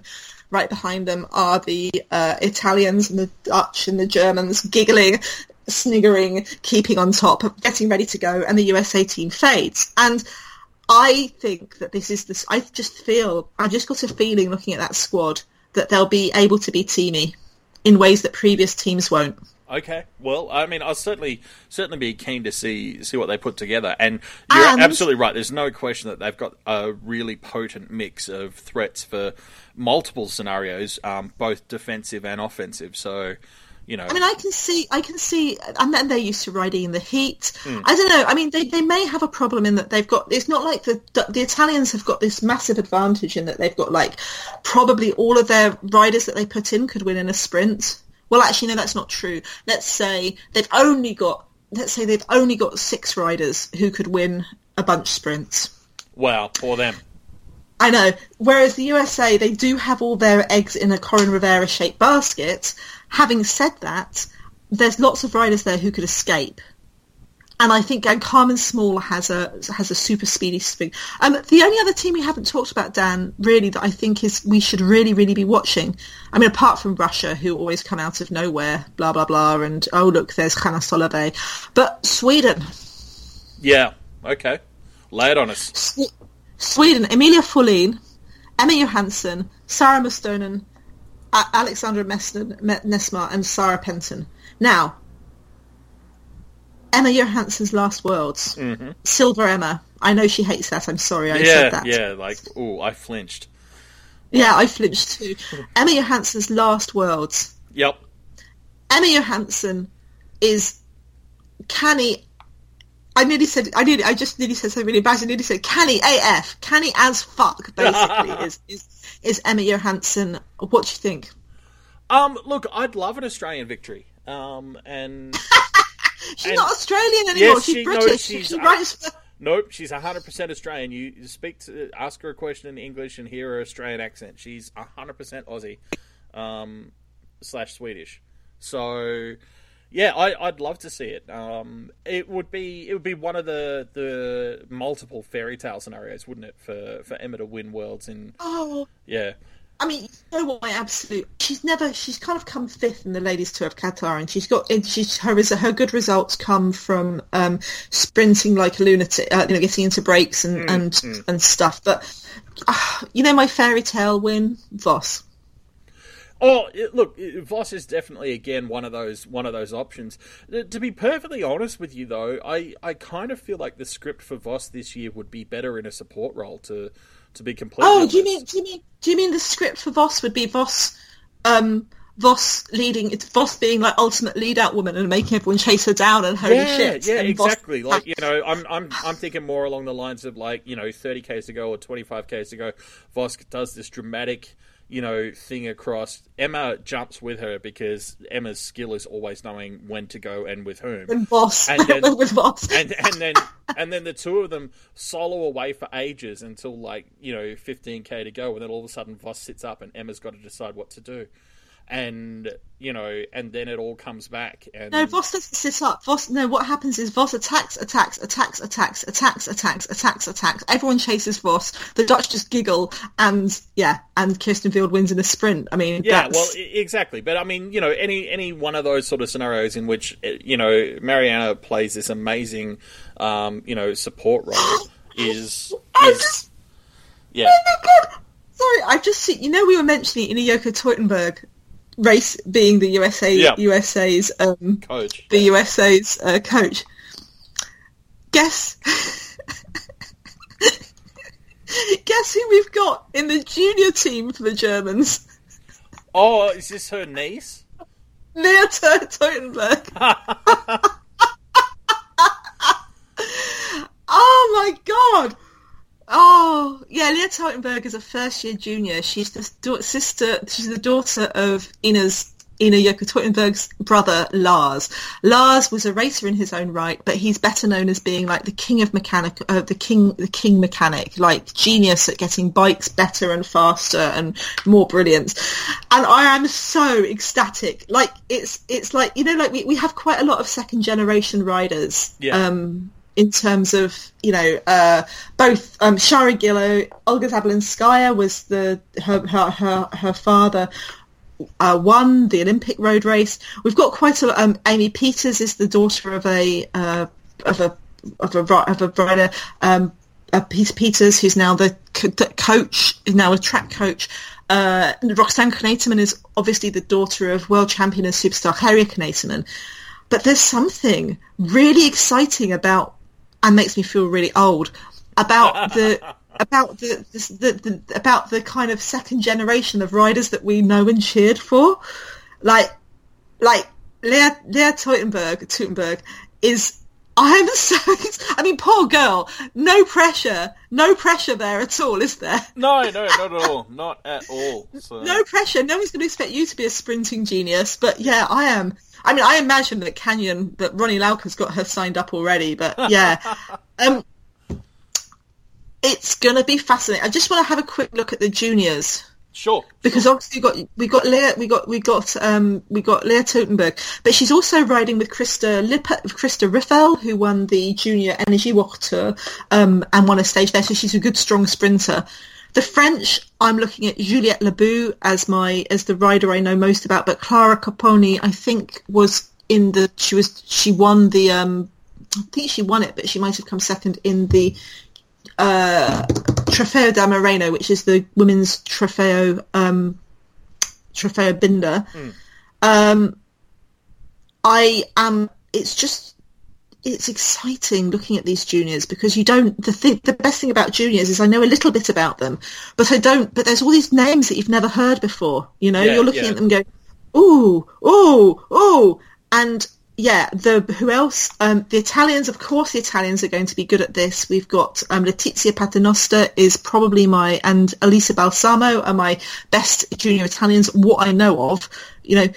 Right behind them are the uh, Italians and the Dutch and the Germans giggling, sniggering, keeping on top, getting ready to go, and the USA team fades. And I think that this is this. I just feel I just got a feeling looking at that squad that they'll be able to be teamy in ways that previous teams won't. Okay. Well, I mean, I'll certainly certainly be keen to see see what they put together. And you're And- absolutely right. There's no question that they've got a really potent mix of threats for multiple scenarios, um, both defensive and offensive. So, You know, I mean, I can see, I can see, and then they're used to riding in the heat. Hmm. I don't know. I mean, they, they may have a problem in that they've got. It's not like the the Italians have got this massive advantage in that they've got like probably all of their riders that they put in could win in a sprint. Well, actually, no, that's not true. Let's say they've only got. Let's say they've only got six riders who could win a bunch sprints. wow, for them. I know. Whereas the USA, they do have all their eggs in a Coryn Rivera shaped basket. Having said that, there's lots of riders there who could escape. And I think and Carmen Small has a has a super speedy sprint. Um, the only other team we haven't talked about, Dan, really that I think is we should really really be watching. I mean, apart from Russia, who always come out of nowhere, blah blah blah, and oh look, there's Hanna Solovey, but Sweden, Yeah, okay. Lay it on us. Sweden, Emilia Fahlin, Emma Johansson, Sara Mustonen, Alexandra Mesner, Me- Nessmar, and Sara Penton. Now, Emma Johansson's last words. Mm-hmm. Silver Emma. I know she hates that. I'm sorry I yeah, said that. yeah. Like, oh, I flinched. Yeah, I flinched too. Emma Johansson's last words. Yep. Emma Johansson is canny. I nearly said. I nearly. I just nearly said something really bad. I nearly said canny AF. Canny as fuck. Basically, is is is Emma Johansson. What do you think? Um, look, I'd love an Australian victory. Um, and She's And- not Australian anymore. Yes, she's she- no, British. she's- she uh, writes for. nope, she's hundred percent Australian. You you speak to, ask her a question in English and hear her Australian accent. She's hundred percent Aussie, um, slash Swedish. So, yeah, I, I'd love to see it. Um, it would be it would be one of the the multiple fairy tale scenarios, wouldn't it, for for Emma to win worlds in Oh, yeah. I mean, you know what? My absolute. She's never. She's kind of come fifth in the ladies' tour of Qatar, and she's got. and She's her her good results come from um, sprinting like a lunatic, uh, you know, getting into breaks and and and stuff. But uh, you know, my fairy tale win, Vos. Oh, it- look, it- Vos is definitely again one of those one of those options. Uh, To be perfectly honest with you, though, I, I kind of feel like the script for Vos this year would be better in a support role. To to be completely Oh, do you mean? Do you mean? Do you mean the script for Vos would be Vos? Um, Vos leading, it's Vos being like ultimate lead out woman and making everyone chase her down and holy Yeah, shit. yeah, and Vos- exactly. Like you know, I'm I'm I'm thinking more along the lines of like you know, 30 k's to go or 25 k's to go. Vos does this dramatic. You know, thing across. Emma jumps with her because Emma's skill is always knowing when to go and with whom. and Vos And then- with Vos. and and then and then the two of them solo away for ages until like you know 15k to go, and then all of a sudden Vos sits up and Emma's got to decide what to do, and you know, and then it all comes back. And No, Vos doesn't sit up. Vos, no, what happens is Vos attacks, attacks, attacks, attacks, attacks, attacks, attacks, attacks. Everyone chases Vos. The Dutch just giggle, and yeah, and Kirsten Wild wins in a sprint. I mean, yeah, that's, well, exactly. But I mean, you know, any any one of those sort of scenarios in which eh, you know Marianne plays this amazing, um, you know, support role is I is just, yeah. oh my god, sorry, I've just seen. You know, we were mentioning Ina Yoko Teutenberg race being the USA Yeah. USA's um, Coach. the USA's uh, coach. Guess. Guess who we've got in the junior team for the Germans? Oh, is this her niece? Leah Ter- Teutenberg. oh my god! Oh yeah, Leah Teutenberg is a first year junior. She's the da- sister. She's the daughter of Ina's Ina Yoko Teutenberg's brother Lars. Lars was a racer in his own right, but he's better known as being like the king of mechanic, uh, the king, the king mechanic, like genius at getting bikes better and faster and more brilliant. And I am so ecstatic. Like it's it's like you know, like we we have quite a lot of second generation riders. Yeah. Um, in terms of you know uh, both um, Shara Gillow, Olga Zabelinskaya was the her her her, her father uh, won the Olympic road race. We've got quite a. Um, Amy Pieters is the daughter of a uh, of a of a of a rider. Um, uh, Peter Pieters, who's now the, co- coach, is now a track coach. Uh, Roxane Knetemann is obviously the daughter of world champion and superstar Gerrie Knetemann. But there's something really exciting about, and makes me feel really old, about the about the, the, the, the about the kind of second generation of riders that we know and cheered for. Like, like Leah Leah Teutenberg Teutenberg is I'm so I mean poor girl. No pressure. No pressure there at all is there? No, no, not at all. Not at all. So. no pressure. No one's going to expect you to be a sprinting genius but yeah I am. I mean I imagine that Canyon that Ronny Lauke's got her signed up already but yeah. Um it's going to be fascinating. I just want to have a quick look at the juniors Sure. because obviously we got we got Leah we got we got um we got Leah Teutenberg, but she's also riding with Krista Lippert, Krista Riffel, who won the Junior EnergieWacht Tour um, and won a stage there. So she's a good strong sprinter. The French, I'm looking at Juliette Labous as my as the rider I know most about, but Clara Copponi, I think was in the she was she won the um I think she won it, but she might have come second in the uh, Trofeo da Moreno, which is the women's Trofeo um, Trofeo Binda. Um, I am. It's just. It's exciting looking at these juniors because you don't. The thing, the best thing about juniors is I know a little bit about them, but I don't. But there's all these names that you've never heard before. You know, Yeah, you're looking yeah. at them going, ooh, ooh, ooh, and yeah, the who else? Um, the Italians, of course, the Italians are going to be good at this. We've got um, Letizia Paternoster is probably my and Elisa Balsamo are my best junior Italians. What I know of, you know,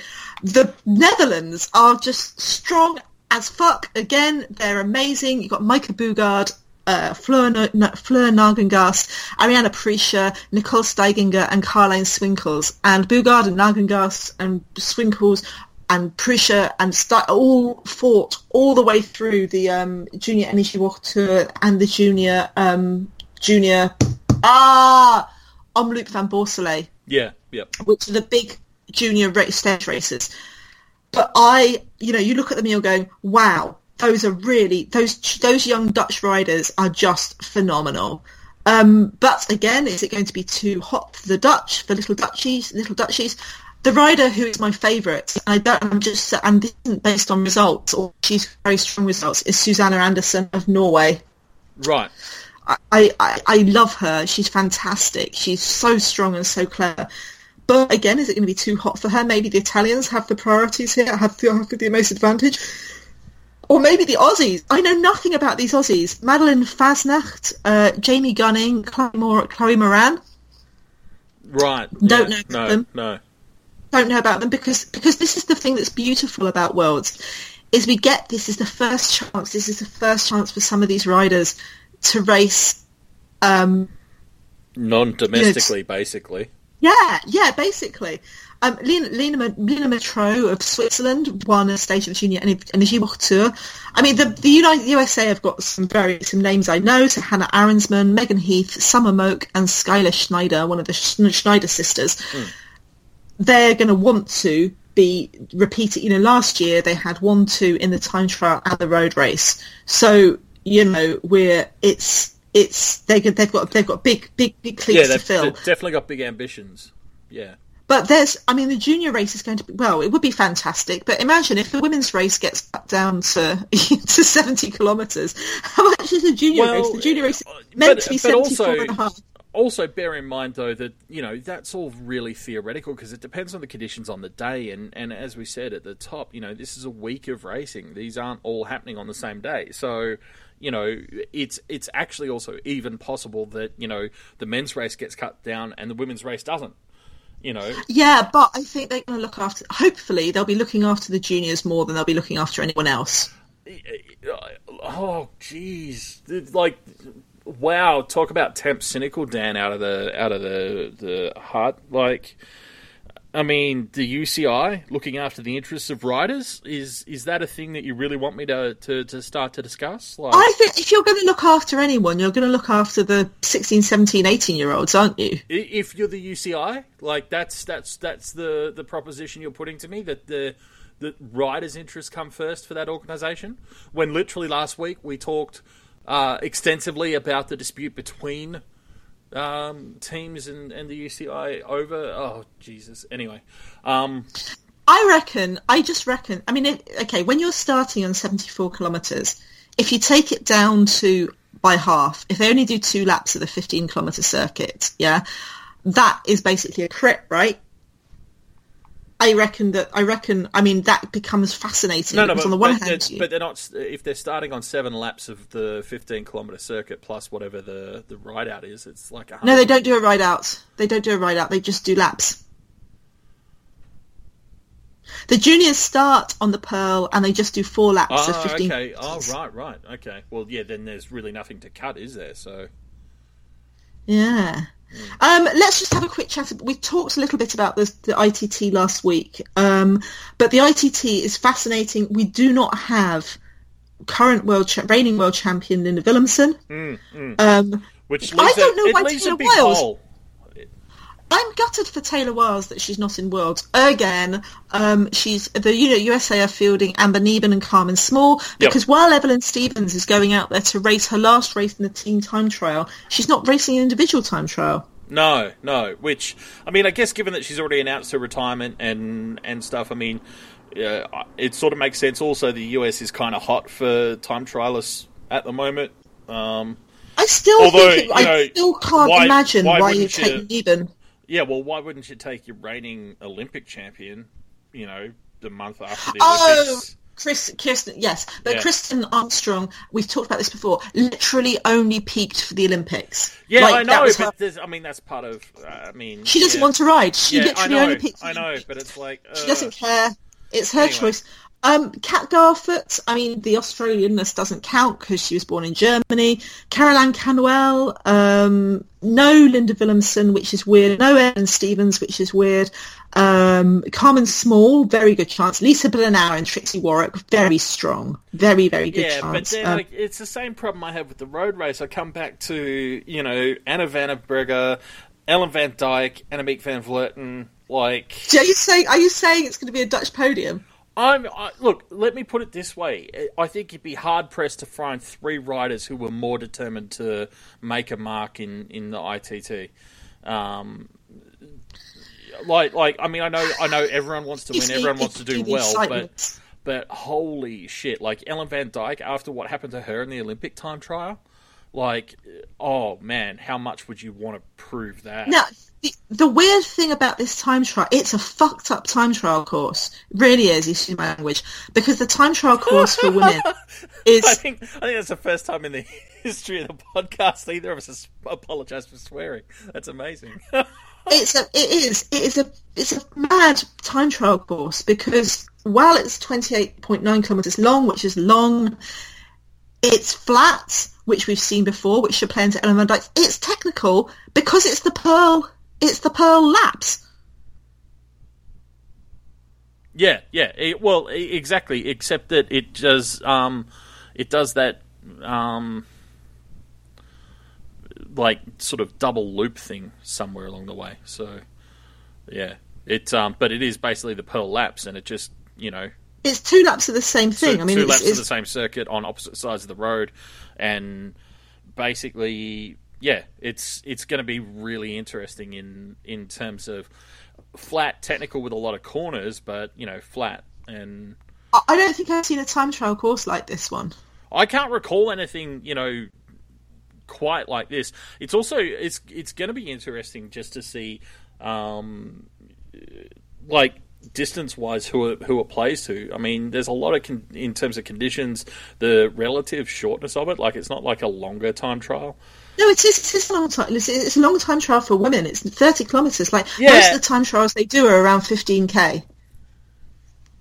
the Netherlands are just strong as fuck. Again, they're amazing. You've got Maaike Boogaard. Uh, Fleur, N- Fleur Nagengast, Ariana Nicole Steigenga, and Karlijn Swinkels. And Boogaard and Nagengast and Swinkels and Prisha and St- all fought all the way through the um, Junior EnergieWacht Tour and the Junior um, Junior ah Omloop van Borsele Yeah. Yep. which are the big junior race, stage races. But I, you know, you look at them and you're going, wow, those are really those those young Dutch riders are just phenomenal. Um, but again, is it going to be too hot for the Dutch, for little Dutchies, little Dutchies? The rider who is my favourite, and I don't, I'm just, and this isn't based on results, or she's very strong results, is Susanne Andersen of Norway. Right. I, I, I love her. She's fantastic. She's so strong and so clever. But again, is it going to be too hot for her? Maybe the Italians have the priorities here, have the, have the most advantage. Or maybe the Aussies. I know nothing about these Aussies. Madeline Fasnacht, uh, Jamie Gunning, Chloe, Mor- Chloe Moran. Right. Don't yeah. know No. them. No. Don't know about them because because this is the thing that's beautiful about Worlds is we get this is the first chance. This is the first chance for some of these riders to race um, Non-domestically, basically. Yeah, yeah, basically. Um, Lena, Lena, Lena Mettraux of Switzerland won a stage of the Junior Ener- EnergieWacht Tour. I mean, the, the United USA have got some very some names I know. So Hannah Arensman, Megan Heath, Summer Moak, and Skylar Schneider, one of the Schneider sisters. They're going to want to be repeated. You know, last year they had one, two in the time trial and the road race. So you know, we're it's it's they they've got they've got big big big cleats Yeah, to fill. definitely got big ambitions. Yeah. But there's, I mean, the junior race is going to be, well, it would be fantastic, but imagine if the women's race gets cut down to, to 70 kilometres. How much is the junior Well, race? The junior race is uh, meant but- to be 74 also- and a half. Also, bear in mind though that you know that's all really theoretical because it depends on the conditions on the day, and and as we said at the top, you know this is a week of racing; these aren't all happening on the same day. So, you know, it's it's actually also even possible that you know the men's race gets cut down and the women's race doesn't. You know, Yeah, but I think they're going to look after, hopefully they'll be looking after the juniors more than they'll be looking after anyone else. oh jeez, like wow, talk about temp cynical Dan out of the out of the the heart. Like, I mean, the UCI looking after the interests of riders is is that a thing that you really want me to to, to start to discuss? Like, I think if you're going to look after anyone, you're going to look after the 16, 17, 18 year olds, aren't you? if you're the UCI, like that's that's that's the the proposition you're putting to me that the the riders' interests come first for that organisation. When literally last week we talked uh, extensively about the dispute between um, teams and, and the UCI over. Oh Jesus! Anyway, um, I reckon, I just reckon, I mean, it, okay, when you're starting on 74 kilometres, if you take it down to by half, if they only do two laps of the 15 kilometre circuit, yeah, that is basically a crit, right? I reckon that I reckon I mean that becomes fascinating. No, no, but, on the one but, hand, but they're not. If they're starting on seven laps of the 15 kilometer circuit plus whatever the the ride out is, it's like a no, they don't do a ride out. They don't do a ride out. They just do laps. The juniors start on the Pearl and they just do four laps of Oh, 15 okay. Oh, right, right. Okay. Well, yeah. Then there's really nothing to cut, is there? So. Yeah. Um, let's just have a quick chat. We talked a little bit about this, the ITT last week, um, but the ITT is fascinating. We do not have current world cha- reigning world champion Linda Villumsen. Um, Which I don't know it why Taylor Wiles- hole. I'm gutted for Taylor Wiles that she's not in Worlds again. Um, she's the you know USA are fielding Amber Neben and Carmen Small because while Evelyn Stevens is going out there to race her last race in the team time trial, she's not racing an individual time trial. No, no. Which I mean, I guess given that she's already announced her retirement and and stuff, I mean, uh, it sort of makes sense. Also, the US is kind of hot for time trialists at the moment. Um, I still Although, think it, I know, still can't why- imagine why why, you take you- Neben. Yeah, well, why wouldn't you take your reigning Olympic champion? You know, the month after the Oh, Olympics. Chris, Kirsten, yes, but Yeah. Kristin Armstrong, we've talked about this before, literally only peaked for the Olympics. Yeah, Like, I know, but her- there's, I mean that's part of. Uh, I mean, she doesn't yeah. want to ride. She Yeah, literally know, only peaked. I know, but it's like uh, She doesn't care. It's her Anyway. choice. Um, Kat Garfoot, I mean, the Australianness doesn't count because she was born in Germany. Caroline Canwell, um, no Linda Villumsen, which is weird. No Ellen Stevens, which is weird. Um, Carmen Small, very good chance. Lisa Brennauer and Trixi Worrack, very strong. Very, very good chance. Yeah, but then Um, like, it's the same problem I have with the road race. I come back to you know Anna van der Breggen, Ellen Van Dijk, Annemiek van Vleuten. Like are you saying, are you saying it's going to be a Dutch podium? I'm I, look. Let me put it this way: I think you'd be hard pressed to find three riders who were more determined to make a mark in in the ITT. Um, like, like I mean, I know, I know, everyone wants to win, everyone wants to do well, but but holy shit! Like Ellen Van Dijk, after what happened to her in the Olympic time trial, like, oh man, how much would you want to prove that? Now, the, the weird thing about this time trial, it's a fucked up time trial course. It really is, excuse my language. Because the time trial course for women is. I think I think that's the first time in the history of the podcast either of us has apologized for swearing. That's amazing. It's a, it is, it is a, it's a mad time trial course because while it's 28.9 kilometres long, which is long, it's flat, which we've seen before, which into Ellen Van Dijk. It's technical because it's the Pearl, it's the Pearl lapse. yeah, yeah. It, well, exactly. Except that it does um, it does that um, like sort of double loop thing somewhere along the way. So yeah, it um, but it is basically the Pearl lapse, and it just you know It's two laps of the same thing. two, I mean, two it's, laps it's, of the same circuit on opposite sides of the road, and basically, yeah, it's it's going to be really interesting in in terms of flat technical with a lot of corners, but you know, flat. And I I don't think I've seen a time trial course like this one. I can't recall anything, you know, quite like this. It's also it's it's going to be interesting just to see, um, like distance wise who it, who it plays to. I mean, there's a lot of con- in terms of conditions, the relative shortness of it. Like it's not like a longer time trial. No, it is. It is a long time. It's, it's a long time trial for women. It's thirty kilometres. Like Yeah. most of the time trials they do are around fifteen k.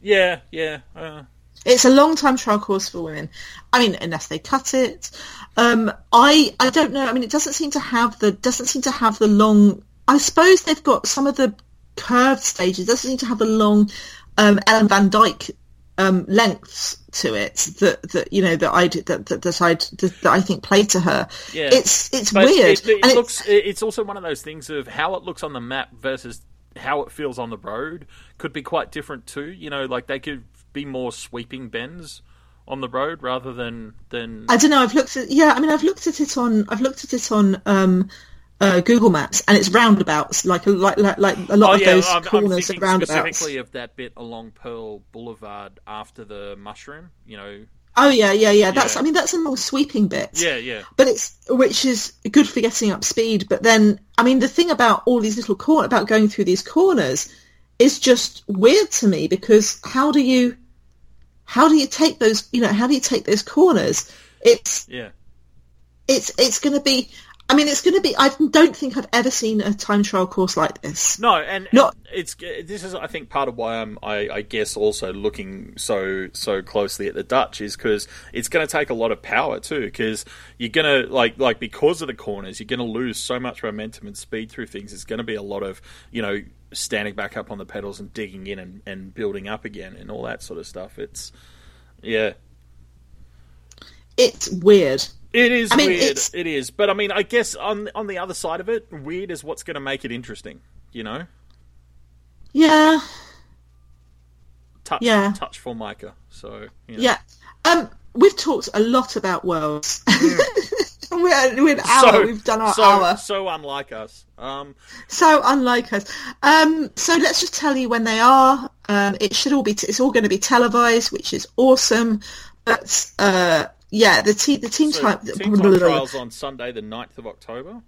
Yeah, yeah. Uh, It's a long time trial course for women. I mean, unless they cut it. Um, I I don't know. I mean, it doesn't seem to have the doesn't seem to have the long. I suppose they've got some of the curved stages. Doesn't seem to have the long um, Ellen Van Dijk um, lengths to it that that you know that I that that, that I that, that I think play to her. Yeah. It's it's But weird. It, it and looks. It, it's also one of those things of how it looks on the map versus how it feels on the road could be quite different too. You know, like they could be more sweeping bends on the road rather than than. I don't know. I've looked at yeah. I mean, I've looked at it on I've looked at it on um, uh, Google Maps, and it's roundabouts like like like, like a lot oh of yeah, those I'm, I'm corners thinking roundabouts. specifically of that bit along Pearl Boulevard after the mushroom. You know. Oh yeah, yeah, yeah. That's Yeah. I mean that's a more sweeping bit. Yeah, yeah. But it's which is good for getting up speed. But then I mean the thing about all these little corner about going through these corners is just weird to me because how do you how do you take those you know how do you take those corners? It's Yeah. it's it's going to be. I mean, it's going to be. I don't think I've ever seen a time trial course like this. No, and, No. and it's this is I think part of why I'm I, I guess also looking so so closely at the Dutch is because it's going to take a lot of power too because you're gonna like like because of the corners you're going to lose so much momentum and speed through things. It's going to be a lot of you know standing back up on the pedals and digging in and, and building up again and all that sort of stuff. It's yeah. It's weird. It is I mean, weird. it's- It is, but I mean, I guess on on the other side of it, weird is what's going to make it interesting. You know, Yeah, touch Yeah. touch for Micah. So you know. yeah. Um, we've talked a lot about worlds. we're, we're an hour. we've done our so, hour. So unlike us. Um, So unlike us. Um, so let's just tell you when they are. Um, it should all be. T- it's all going to be televised, which is awesome. But uh, yeah, the team the team so time. team time trials on Sunday, the 9th of October.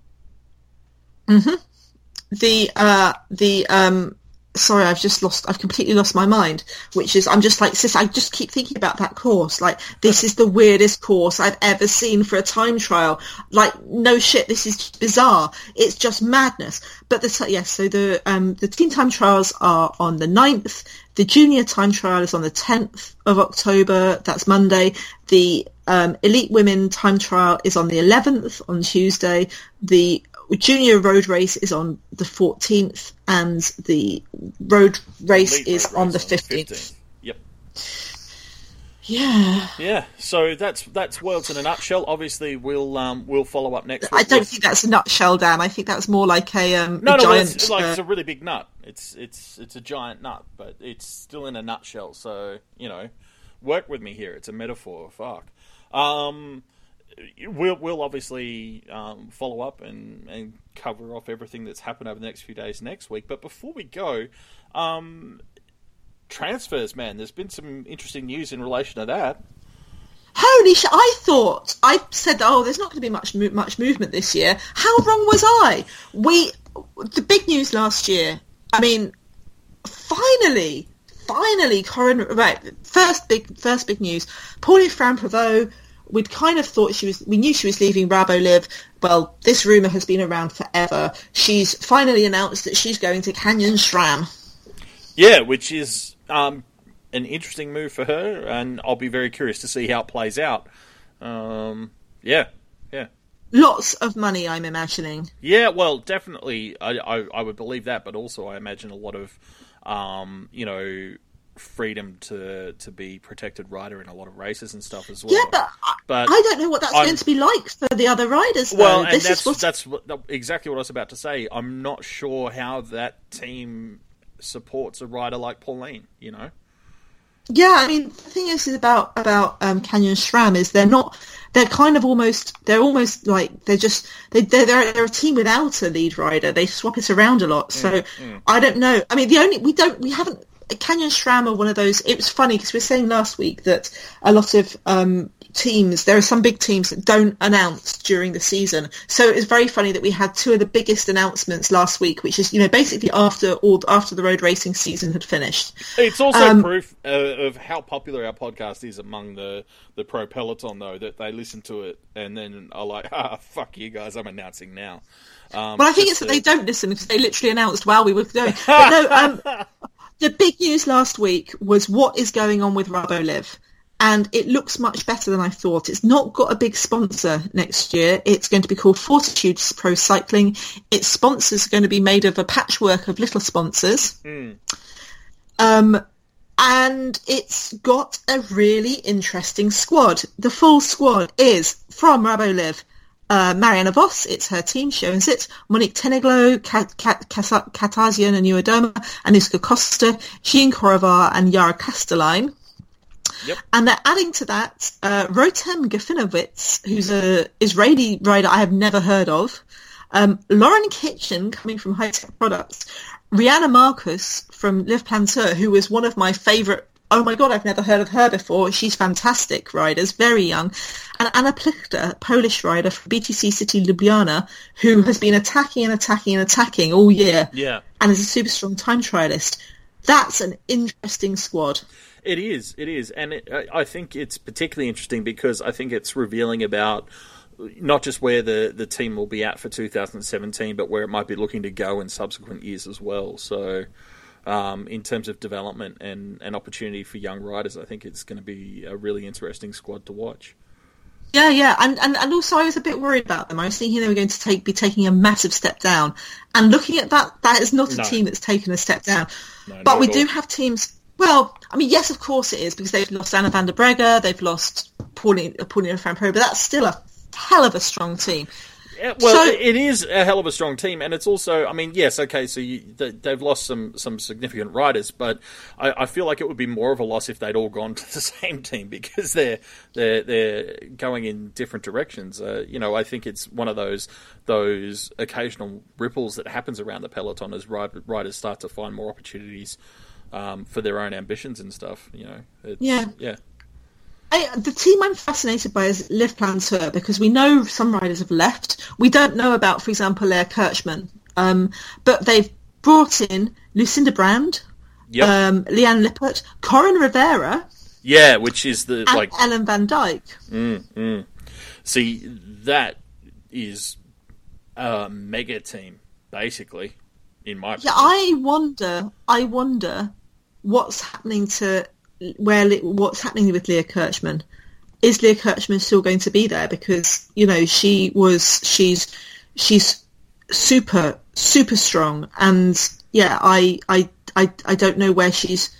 the uh the um sorry i've just lost i've completely lost my mind which is i'm just like sis i just keep thinking about that course. Like this is the weirdest course i've ever seen for a time trial. Like no shit this is bizarre. It's just madness. But the yes so the um the teen time trials are on the 9th the junior time trial is on the 10th of october. That's monday. The um, elite women time trial is on the 11th on tuesday. The junior road race is on the 14th and the road race Elite is road on the race 15th. Yep. Yeah. Yeah. So that's that's worlds in a nutshell. Obviously, we'll um we'll follow up next. I don't with- think that's a nutshell, Dan. I think that's more like a, um, No, a no, giant... it's like uh, it's a really big nut. It's it's it's a giant nut, but it's still in a nutshell. So you know, work with me here. It's a metaphor. Fuck. Um, we'll we'll obviously um, follow up and and cover off everything that's happened over the next few days next week. But before we go, um, transfers, man. There's been some interesting news in relation to that. Holy shit! I thought I said, "Oh, there's not going to be much much movement this year." How wrong was I? We the big news last year. I mean, finally, finally, Coryn. Right, first big first big news. Pauline Ferrand-Prévot. We'd kind of thought she was. We knew she was leaving Rabo Liv. Well, this rumor has been around forever. She's finally announced that she's going to Canyon SRAM. Yeah, which is um, an interesting move for her, and I'll be very curious to see how it plays out. Um, yeah, yeah, Lots of money, I'm imagining. yeah. Well, definitely, I, I, I would believe that, but also I imagine a lot of, um, you know, freedom to to be protected rider in a lot of races and stuff as well. Yeah, but I, But I don't know what that's I'm- going to be like for the other riders. Though. well, and this that's is what that's exactly what I was about to say. I'm not sure how that team supports a rider like Pauline. You know. Yeah, I mean, the thing is, is about about um, Canyon SRAM is they're not. They're kind of almost. They're almost like they're just. They they're they're, they're a team without a lead rider. They swap it around a lot. So I don't know. I mean, the only we don't we haven't. Canyon SRAM are one of those. It was funny because we were saying last week that a lot of um, teams, there are some big teams that don't announce during the season. So it was very funny that we had two of the biggest announcements last week, which is you know basically after all after the road racing season had finished. It's also Um, proof uh, of how popular our podcast is among the, the pro peloton, though, that they listen to it and then are like, ah, fuck you guys, I'm announcing now. Um, Well, I think it's that they don't listen because they literally announced while we were going. But no, um, the big news last week was what is going on with RaboLiv. And it looks much better than I thought. It's not got a big sponsor next year. It's going to be called Fortitude Pro Cycling. Its sponsors are going to be made of a patchwork of little sponsors. Um, and it's got a really interesting squad. The full squad is from RaboLiv, uh, Marianne Vos, it's her team, she owns it, Moniek Tenniglo, Kat, Kat, Kat, Katazian and Anouska Koster, Jeanne Korevaar and Yara Kastelijn. Yep. And they're adding to that uh, Rotem Gafinovitz, who's a Israeli rider I have never heard of, um, Lauren Kitchen coming from Hitec Products, Riejanne Markus from Liv-Plantur, who was one of my favourite. Oh my god, I've never heard of her before. She's fantastic riders, very young. And Anna Plichta, Polish rider from BTC City Ljubljana, who has been attacking and attacking and attacking all year Yeah. and is a super strong time trialist. That's an interesting squad. It is, it is, and it, I think it's particularly interesting because I think it's revealing about not just where the, the team will be at for 2017, but where it might be looking to go in subsequent years as well. So, um, in terms of development and an opportunity for young riders, I think it's going to be a really interesting squad to watch. Yeah, yeah, and, and and also I was a bit worried about them. I was thinking they were going to take be taking a massive step down, and looking at that, that is not a No. team that's taken a step down. No, but we do have teams. Well, I mean, yes, of course it is because they've lost Anna van der Breggen, they've lost Pauline Pauline Van Pro, but that's still a hell of a strong team. Yeah, well, So- it is a hell of a strong team, and it's also, I mean, yes, okay, so you, they, they've lost some some significant riders, but I, I feel like it would be more of a loss if they'd all gone to the same team because they're they're they're going in different directions. Uh, you know, I think it's one of those those occasional ripples that happens around the peloton as riders start to find more opportunities um, for their own ambitions and stuff. You know, it's, Yeah. yeah, I, the team I'm fascinated by is Liv-Plantur because we know some riders have left. We don't know about, for example, Leah Kirchmann, um, but they've brought in Lucinda Brand, Yep. um, Liane Lippert, Coryn Rivera, yeah, which is the and like Ellen Van Dijk. See, that is a mega team, basically, in my Yeah, opinion. I wonder. I wonder what's happening to where what's happening with Leah Kirchmann. Is Leah Kirchmann still going to be there? Because you know she was she's she's super super strong, and yeah, I I I I don't know where she's.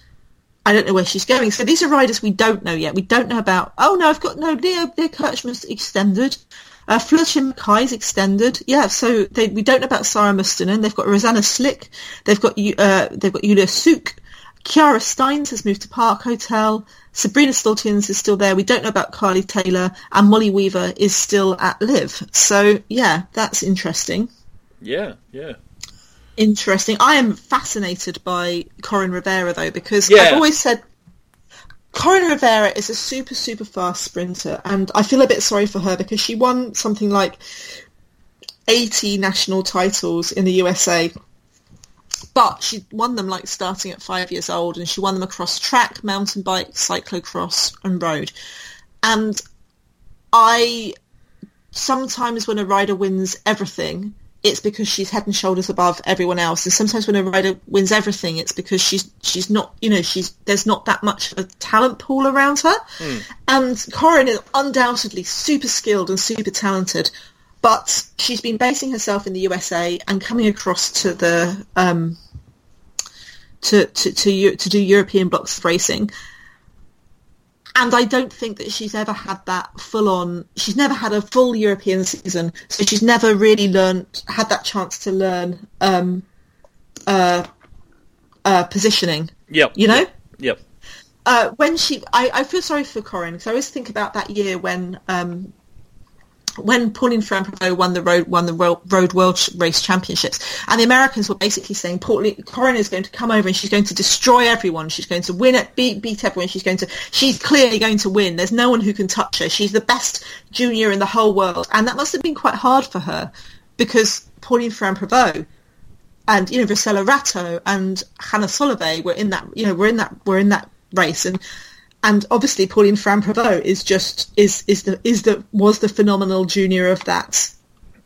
I don't know where she's going. So these are riders we don't know yet. We don't know about. Oh no, I've got no. Leah Leah Kirchmann's extended. Uh, Floortje Mackaij's extended. Yeah, so they, we don't know about Sara Mustonen. They've got Rozanne Slik. They've got uh, they've got Julia Soek. Kyara Stijns has moved to Park Hotel. Sabrina Stultiens is still there. We don't know about Carly Taylor. And Molly Weaver is still at Liv. So yeah, that's interesting. Yeah, yeah. Interesting. I am fascinated by Coryn Rivera though because Yeah. I've always said Coryn Rivera is a super super fast sprinter, and I feel a bit sorry for her because she won something like eighty national titles in the USA. But she won them like starting at five years old, and she won them across track, mountain bike, cyclocross, and road. And I sometimes when a rider wins everything, it's because she's head and shoulders above everyone else. And sometimes when a rider wins everything, it's because she's she's not you know she's there's not that much of a talent pool around her. Hmm. And Coryn is undoubtedly super skilled and super talented, but she's been basing herself in the USA and coming across to the um, to to to, to do European blocks of racing and I don't think that she's ever had that full on. She's never had a full European season, so she's never really learned had that chance to learn um, uh, uh, positioning. Yep. You know? Yep. yep. Uh, when she, I, I feel sorry for Coryn because I always think about that year when um, when Pauline Ferrand-Prévot won the road won the road world race championships, and the Americans were basically saying Pauline Coryn is going to come over and she's going to destroy everyone. She's going to win it, beat beat everyone. She's going to she's clearly going to win. There's no one who can touch her. She's the best junior in the whole world, and that must have been quite hard for her because Pauline Ferrand-Prévot and you know Rossella Ratto and Hanna Solovey were in that you know were in that were in that race and and obviously Pauline Ferrand-Prévot is just is is the is the was the phenomenal junior of that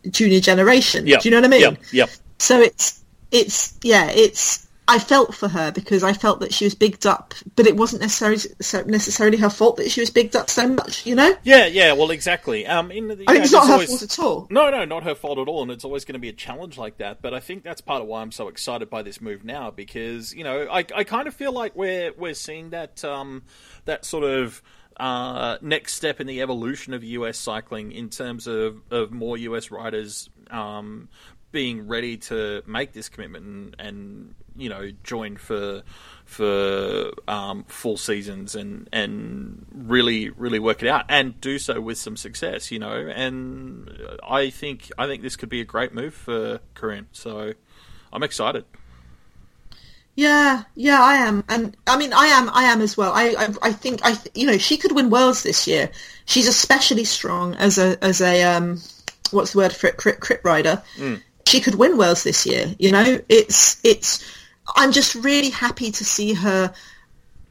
junior generation. Yep. Do you know what I mean? Yeah. Yep. So it's it's yeah it's I felt for her because I felt that she was bigged up, but it wasn't necessarily so necessarily her fault that she was bigged up so much. You know, Yeah, yeah, well, exactly. Um, in the, I know, mean, it's not her always- fault at all. No, no, not her fault at all, and it's always going to be a challenge like that. But I think that's part of why I'm so excited by this move now, because you know, I, I kind of feel like we're we're seeing that um, that sort of uh, next step in the evolution of US cycling in terms of, of more US riders um, being ready to make this commitment and, and you know join for for um, full seasons and and really really work it out and do so with some success you know and I think I think this could be a great move for Coryn so I'm excited Yeah, yeah, I am, and I mean, I am, I am as well. I, I, I think, I, you know, she could win worlds this year. She's especially strong as a, as a, um, what's the word for it, crit, crit rider. She could win worlds this year. You know, it's, it's I'm just really happy to see her.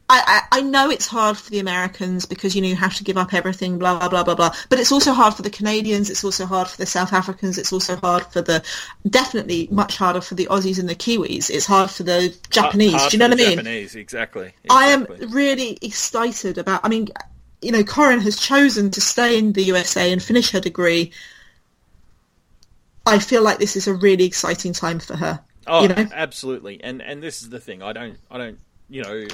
I, I, I know it's hard for the Americans because you know you have to give up everything, blah blah blah blah blah. But it's also hard for the Canadians. It's also hard for the South Africans. It's also hard for the definitely much harder for the Aussies and the Kiwis. It's hard for the Japanese. Hard Do you know what I mean? Japanese, exactly. I am really excited about. I mean, you know, Coryn has chosen to stay in the USA and finish her degree. I feel like this is a really exciting time for her. Oh, you know? absolutely. And and this is the thing. I don't I don't you know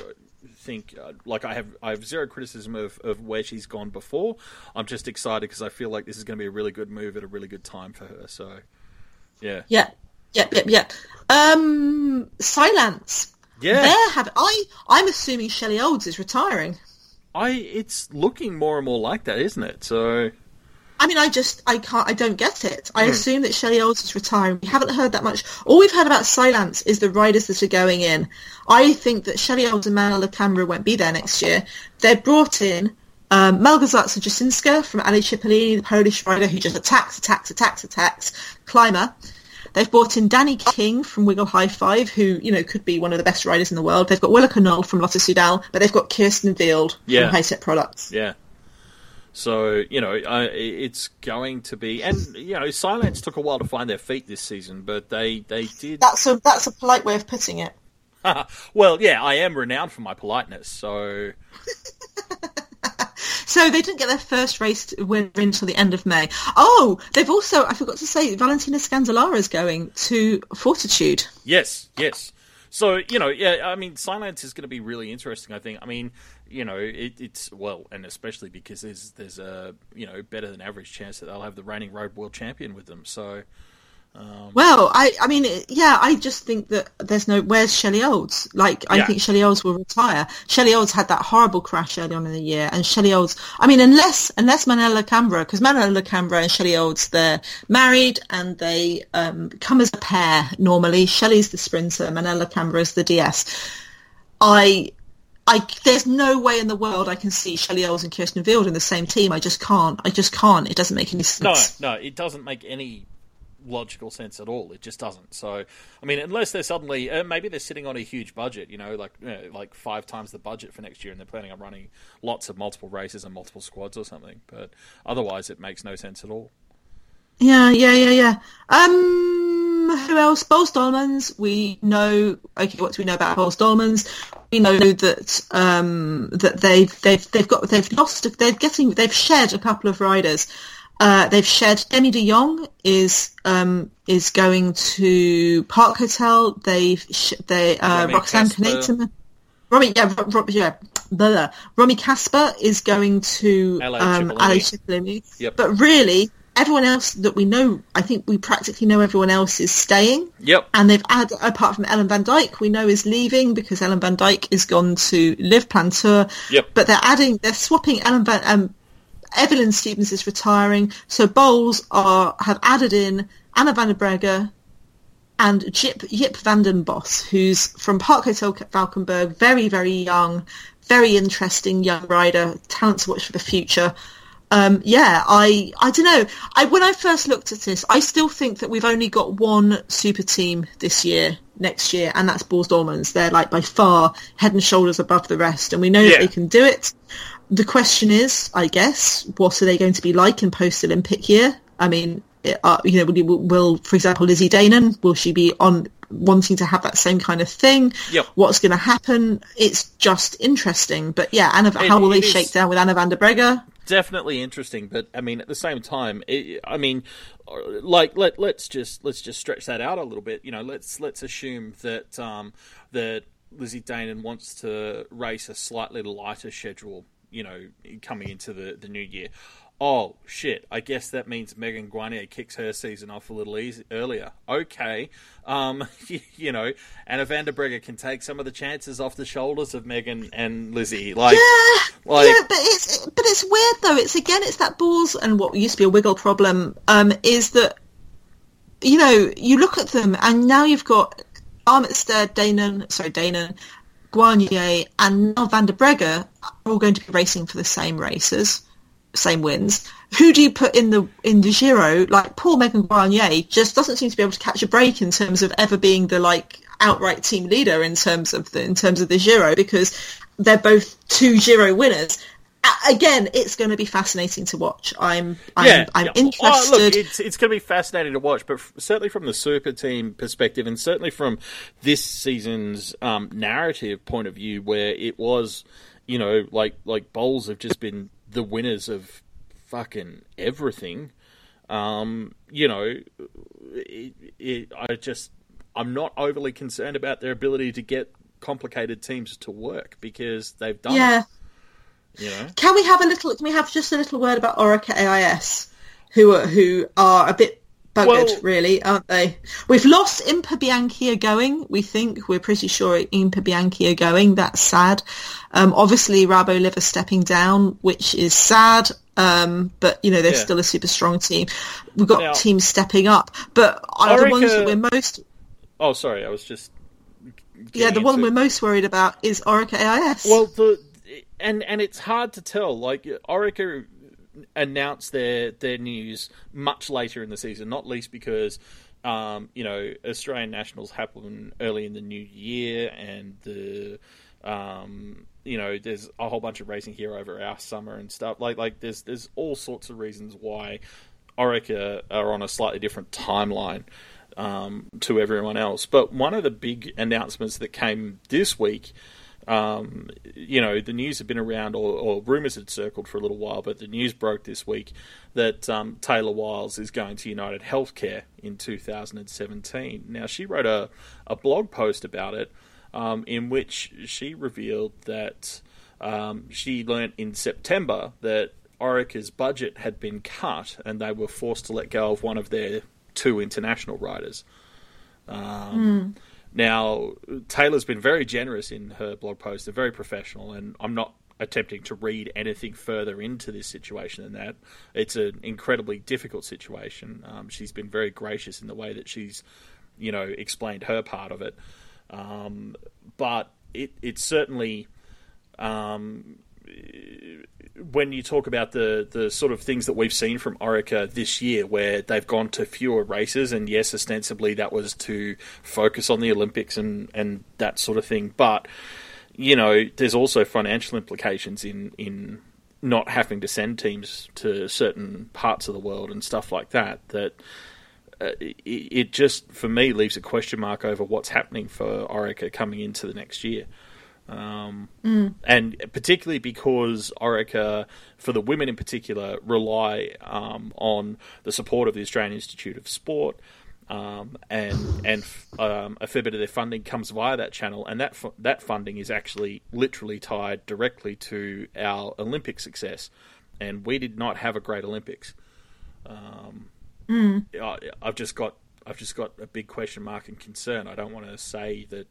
think uh, like I have I have zero criticism of, of where she's gone before. I'm just excited because I feel like this is going to be a really good move at a really good time for her. So, yeah, Yeah, yep, yep. Um, Cylance. yeah. There have I. I'm assuming Shelley Olds is retiring. I it's looking more and more like that, isn't it? So, I mean, I just, I can't, I don't get it. I assume that Shelley Olds is retiring. We haven't heard that much. All we've heard about Cylance is the riders that are going in. I think that Shelley Olds and Manel Lacambra won't be there next year. They're brought in um, Malgorzata Jasinska from Alé Cipollini, the Polish rider who just attacks, attacks, attacks, attacks, climber. They've brought in Dani King from Wiggle High Five, who, you know, could be one of the best riders in the world. They've got Willa Knoll from Lotto Soudal, but they've got Kirsten Wild Yeah. from Hitec Products. yeah. So you know, uh, it's going to be, and you know, Cylance took a while to find their feet this season, but they they did. That's a, that's a polite way of putting it. well, yeah, I am renowned for my politeness, so So they didn't get their first race win until the end of May. Oh, they've also, I forgot to say, Valentina Scandolara is going to Fortitude. Yes, yes. So you know, yeah, I mean, Cylance is going to be really interesting. I think. I mean, you know, it, it's well, and especially because there's there's a you know better than average chance that they'll have the reigning road world champion with them. So Well, I, I mean, yeah, I just think that there's no, where's Shelley Olds? Like, I Yeah. think Shelley Olds will retire. Shelley Olds had that horrible crash early on in the year, and Shelley Olds, I mean, unless, unless Manel Lacambra, because Manel Lacambra and Shelley Olds, they're married and they, um, come as a pair normally. Shelley's the sprinter, Manel Lacambra is the DS. I, I, there's no way in the world I can see Shelley Olds and Kirsten Wild in the same team. I just can't. I just can't. It doesn't make any sense. no, sense. no, it doesn't make any logical sense at all. It just doesn't. So I mean, unless they're suddenly uh, maybe they're sitting on a huge budget, you know, like you know, like five times the budget for next year, and they're planning on running lots of multiple races and multiple squads or something. But otherwise, it makes no sense at all. Yeah, yeah, yeah, yeah. Um, who else? Boels Dolmans. We know. Okay, what do we know about Boels Dolmans? We know that um that they've they've they've got they've lost. They're getting they've shed a couple of riders. Uh, they've shed Demi De Jong is um is going to Park Hotel. They've sh- they uh, Roxane. Knetemann. Romy, yeah, Ro- yeah, blah, blah. Romy Kasper is going to LA um. Yep. But really, everyone else that we know, I think we practically know everyone else is staying. Yep. And they've added, apart from Ellen Van Dijk, we know is leaving because Ellen Van Dijk is gone to Liv-Plantur. Yep. But they're adding, they're swapping Ellen Van, um, Evelyn Stevens is retiring. So Boels are, have added in Anna van der Breggen and Jip, Yip van den Bos, who's from Park Hotel Valkenburg, very, very young, very interesting young rider, talent to watch for the future. Um, yeah, I, I don't know. I, when I first looked at this, I still think that we've only got one super team this year, next year, and that's Dolmans. They're like by far head and shoulders above the rest, and we know Yeah. that they can do it. The question is, I guess, what are they going to be like in post-Olympic year? I mean, it- uh, you know, will, will, for example, Lizzie Deignan, will she be on wanting to have that same kind of thing? Yep. What's going to happen? It's just interesting. But yeah, Anna, how will they shake down with Anna van der Breggen? definitely interesting but i mean at the same time it, i mean like let let's just let's just stretch that out a little bit you know let's let's assume that um that lizzie Deignan wants to race a slightly lighter schedule you know coming into the the new year. Oh shit. I guess that means megan guarnier kicks her season off a little easy, earlier. Okay. Um you, know and if Breggen can take some of the chances off the shoulders of megan and lizzie. Like Yeah, like yeah, but it's but it's weird though. It's again, it's that Boels and what used to be a wiggle problem. Um, is that you know you look at them and now you've got Armitstead, Deignan, sorry Deignan, Guarnier, and now Van der Breggen are all going to be racing for the same races, same wins. Who do you put in the in the Giro? Like poor Megan Guarnier just doesn't seem to be able to catch a break in terms of ever being the like outright team leader in terms of the in terms of the Giro because they're both two Giro winners. Again, it's going to be fascinating to watch. I'm, I'm, yeah, I'm interested. Oh, look, it's, it's going to be fascinating to watch, but f- certainly from the super team perspective, and certainly from this season's um, narrative point of view, where it was, you know, like like Boels have just been the winners of fucking everything. Um, you know, it, it, I just I'm not overly concerned about their ability to get complicated teams to work because they've done yeah. it. You know? Can we have a little? Can we have just a little word about Orica AIS, who are who are a bit buggered, well, really, aren't they? We've lost Impa Bianchi are going. We think we're pretty sure Impa Bianchi are going. That's sad. Um, obviously, Rabo Liv stepping down, which is sad. Um, but you know they're yeah. still a super strong team. We've got now, teams stepping up, but Orica... the ones that we're most. Oh, sorry, I was just. Yeah, the one we're most worried about is Orica AIS. Well, the and and it's hard to tell. Like Orica announced their their news much later in the season, not least because um, you know Australian nationals happen early in the new year, and the um, you know, there's a whole bunch of racing here over our summer and stuff. Like, like there's there's all sorts of reasons why Orica are on a slightly different timeline um, to everyone else. But one of the big announcements that came this week, um, you know, the news had been around, or, or, rumours had circled for a little while, but the news broke this week that um, Taylor Wiles is going to United Healthcare in 2017. Now, she wrote a, a blog post about it um, in which she revealed that um, she learnt in September that Orica's budget had been cut and they were forced to let go of one of their two international riders. Um, mm. Now, Taylor's been very generous in her blog post and very professional, and I'm not attempting to read anything further into this situation than that. It's an incredibly difficult situation. Um, she's been very gracious in the way that she's, you know, explained her part of it. Um, but it it certainly um, when you talk about the the sort of things that we've seen from Orica this year, where they've gone to fewer races, and yes, ostensibly that was to focus on the Olympics and and that sort of thing, but you know, there's also financial implications in in not having to send teams to certain parts of the world and stuff like that. That uh, it, it, just for me leaves a question mark over what's happening for Orica coming into the next year. Um, mm. And particularly because Orica, for the women in particular, rely um, on the support of the Australian Institute of Sport, um, and and um, a fair bit of their funding comes via that channel, and that that funding is actually literally tied directly to our Olympic success, and we did not have a great Olympics. Um, Mm. I, I've just got I've just got a big question mark and concern. I don't want to say that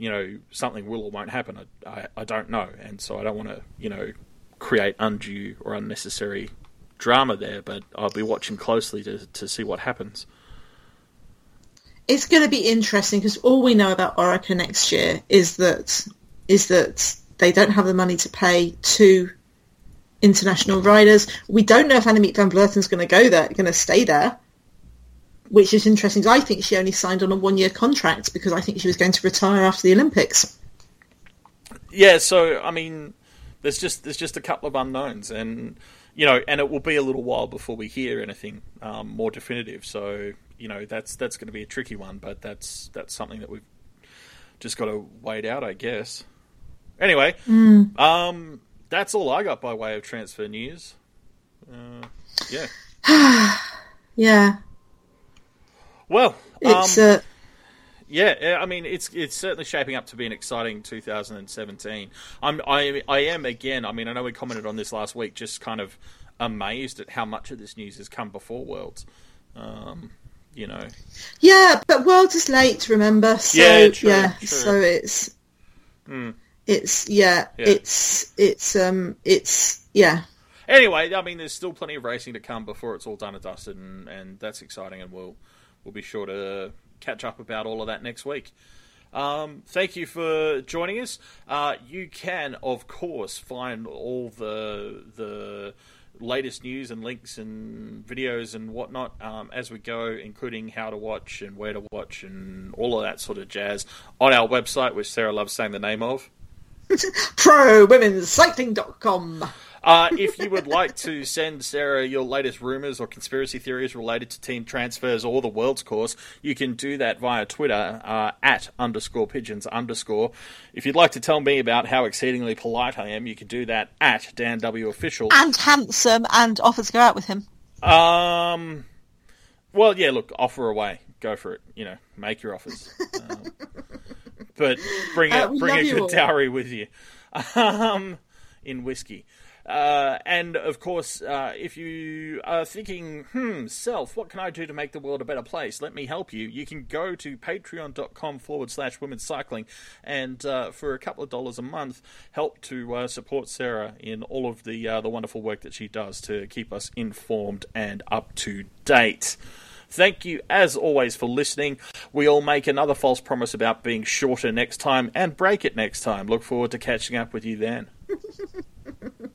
you know something will or won't happen. I, I, I don't know, and so I don't want to you know create undue or unnecessary drama there. But I'll be watching closely to to see what happens. It's going to be interesting because all we know about Orica next year is that is that they don't have the money to pay two international riders. We don't know if Annemiek van Vleuten is going to go there, going to stay there, which is interesting. I think she only signed on a one-year contract because I think she was going to retire after the Olympics. Yeah, so I mean, there's just there's just a couple of unknowns, and you know, and it will be a little while before we hear anything um, more definitive. So you know, that's that's going to be a tricky one, but that's that's something that we've just got to wait out, I guess. Anyway, mm. um, that's all I got by way of transfer news. Uh, yeah. yeah. Well, it's um, uh... yeah. I mean, it's it's certainly shaping up to be an exciting 2017. I'm I I am again. I mean, I know we commented on this last week. Just kind of amazed at how much of this news has come before Worlds. Um, you know. Yeah, but Worlds is late. Remember? So, yeah, true, yeah. True. So it's. Mm. It's yeah, yeah, it's it's um it's yeah. Anyway, I mean, there's still plenty of racing to come before it's all done and dusted, and, and that's exciting, and we'll we'll be sure to catch up about all of that next week. Um, thank you for joining us. Uh, you can, of course, find all the the latest news and links and videos and whatnot um, as we go, including how to watch and where to watch and all of that sort of jazz on our website, which Sarah loves saying the name of. ProWomenCycling.com. Uh, if you would like to send Sarah your latest rumors or conspiracy theories related to team transfers or the world's course, you can do that via Twitter uh, at underscore pigeons underscore. If you'd like to tell me about how exceedingly polite I am, you can do that at Dan W official and handsome and offer to go out with him. Um, well, yeah. Look, offer away, go for it. You know, make your offers. Um, but bring a Uh, we bring love a good all. dowry with you. Um, in whiskey. Uh, and of course, uh, if you are thinking, hmm, self, what can I do to make the world a better place? Let me help you. You can go to patreon.com forward slash women's cycling and uh, for a couple of dollars a month, help to uh, support Sarah in all of the, uh, the wonderful work that she does to keep us informed and up to date. Thank you, as always, for listening. We all make another false promise about being shorter next time and break it next time. Look forward to catching up with you then.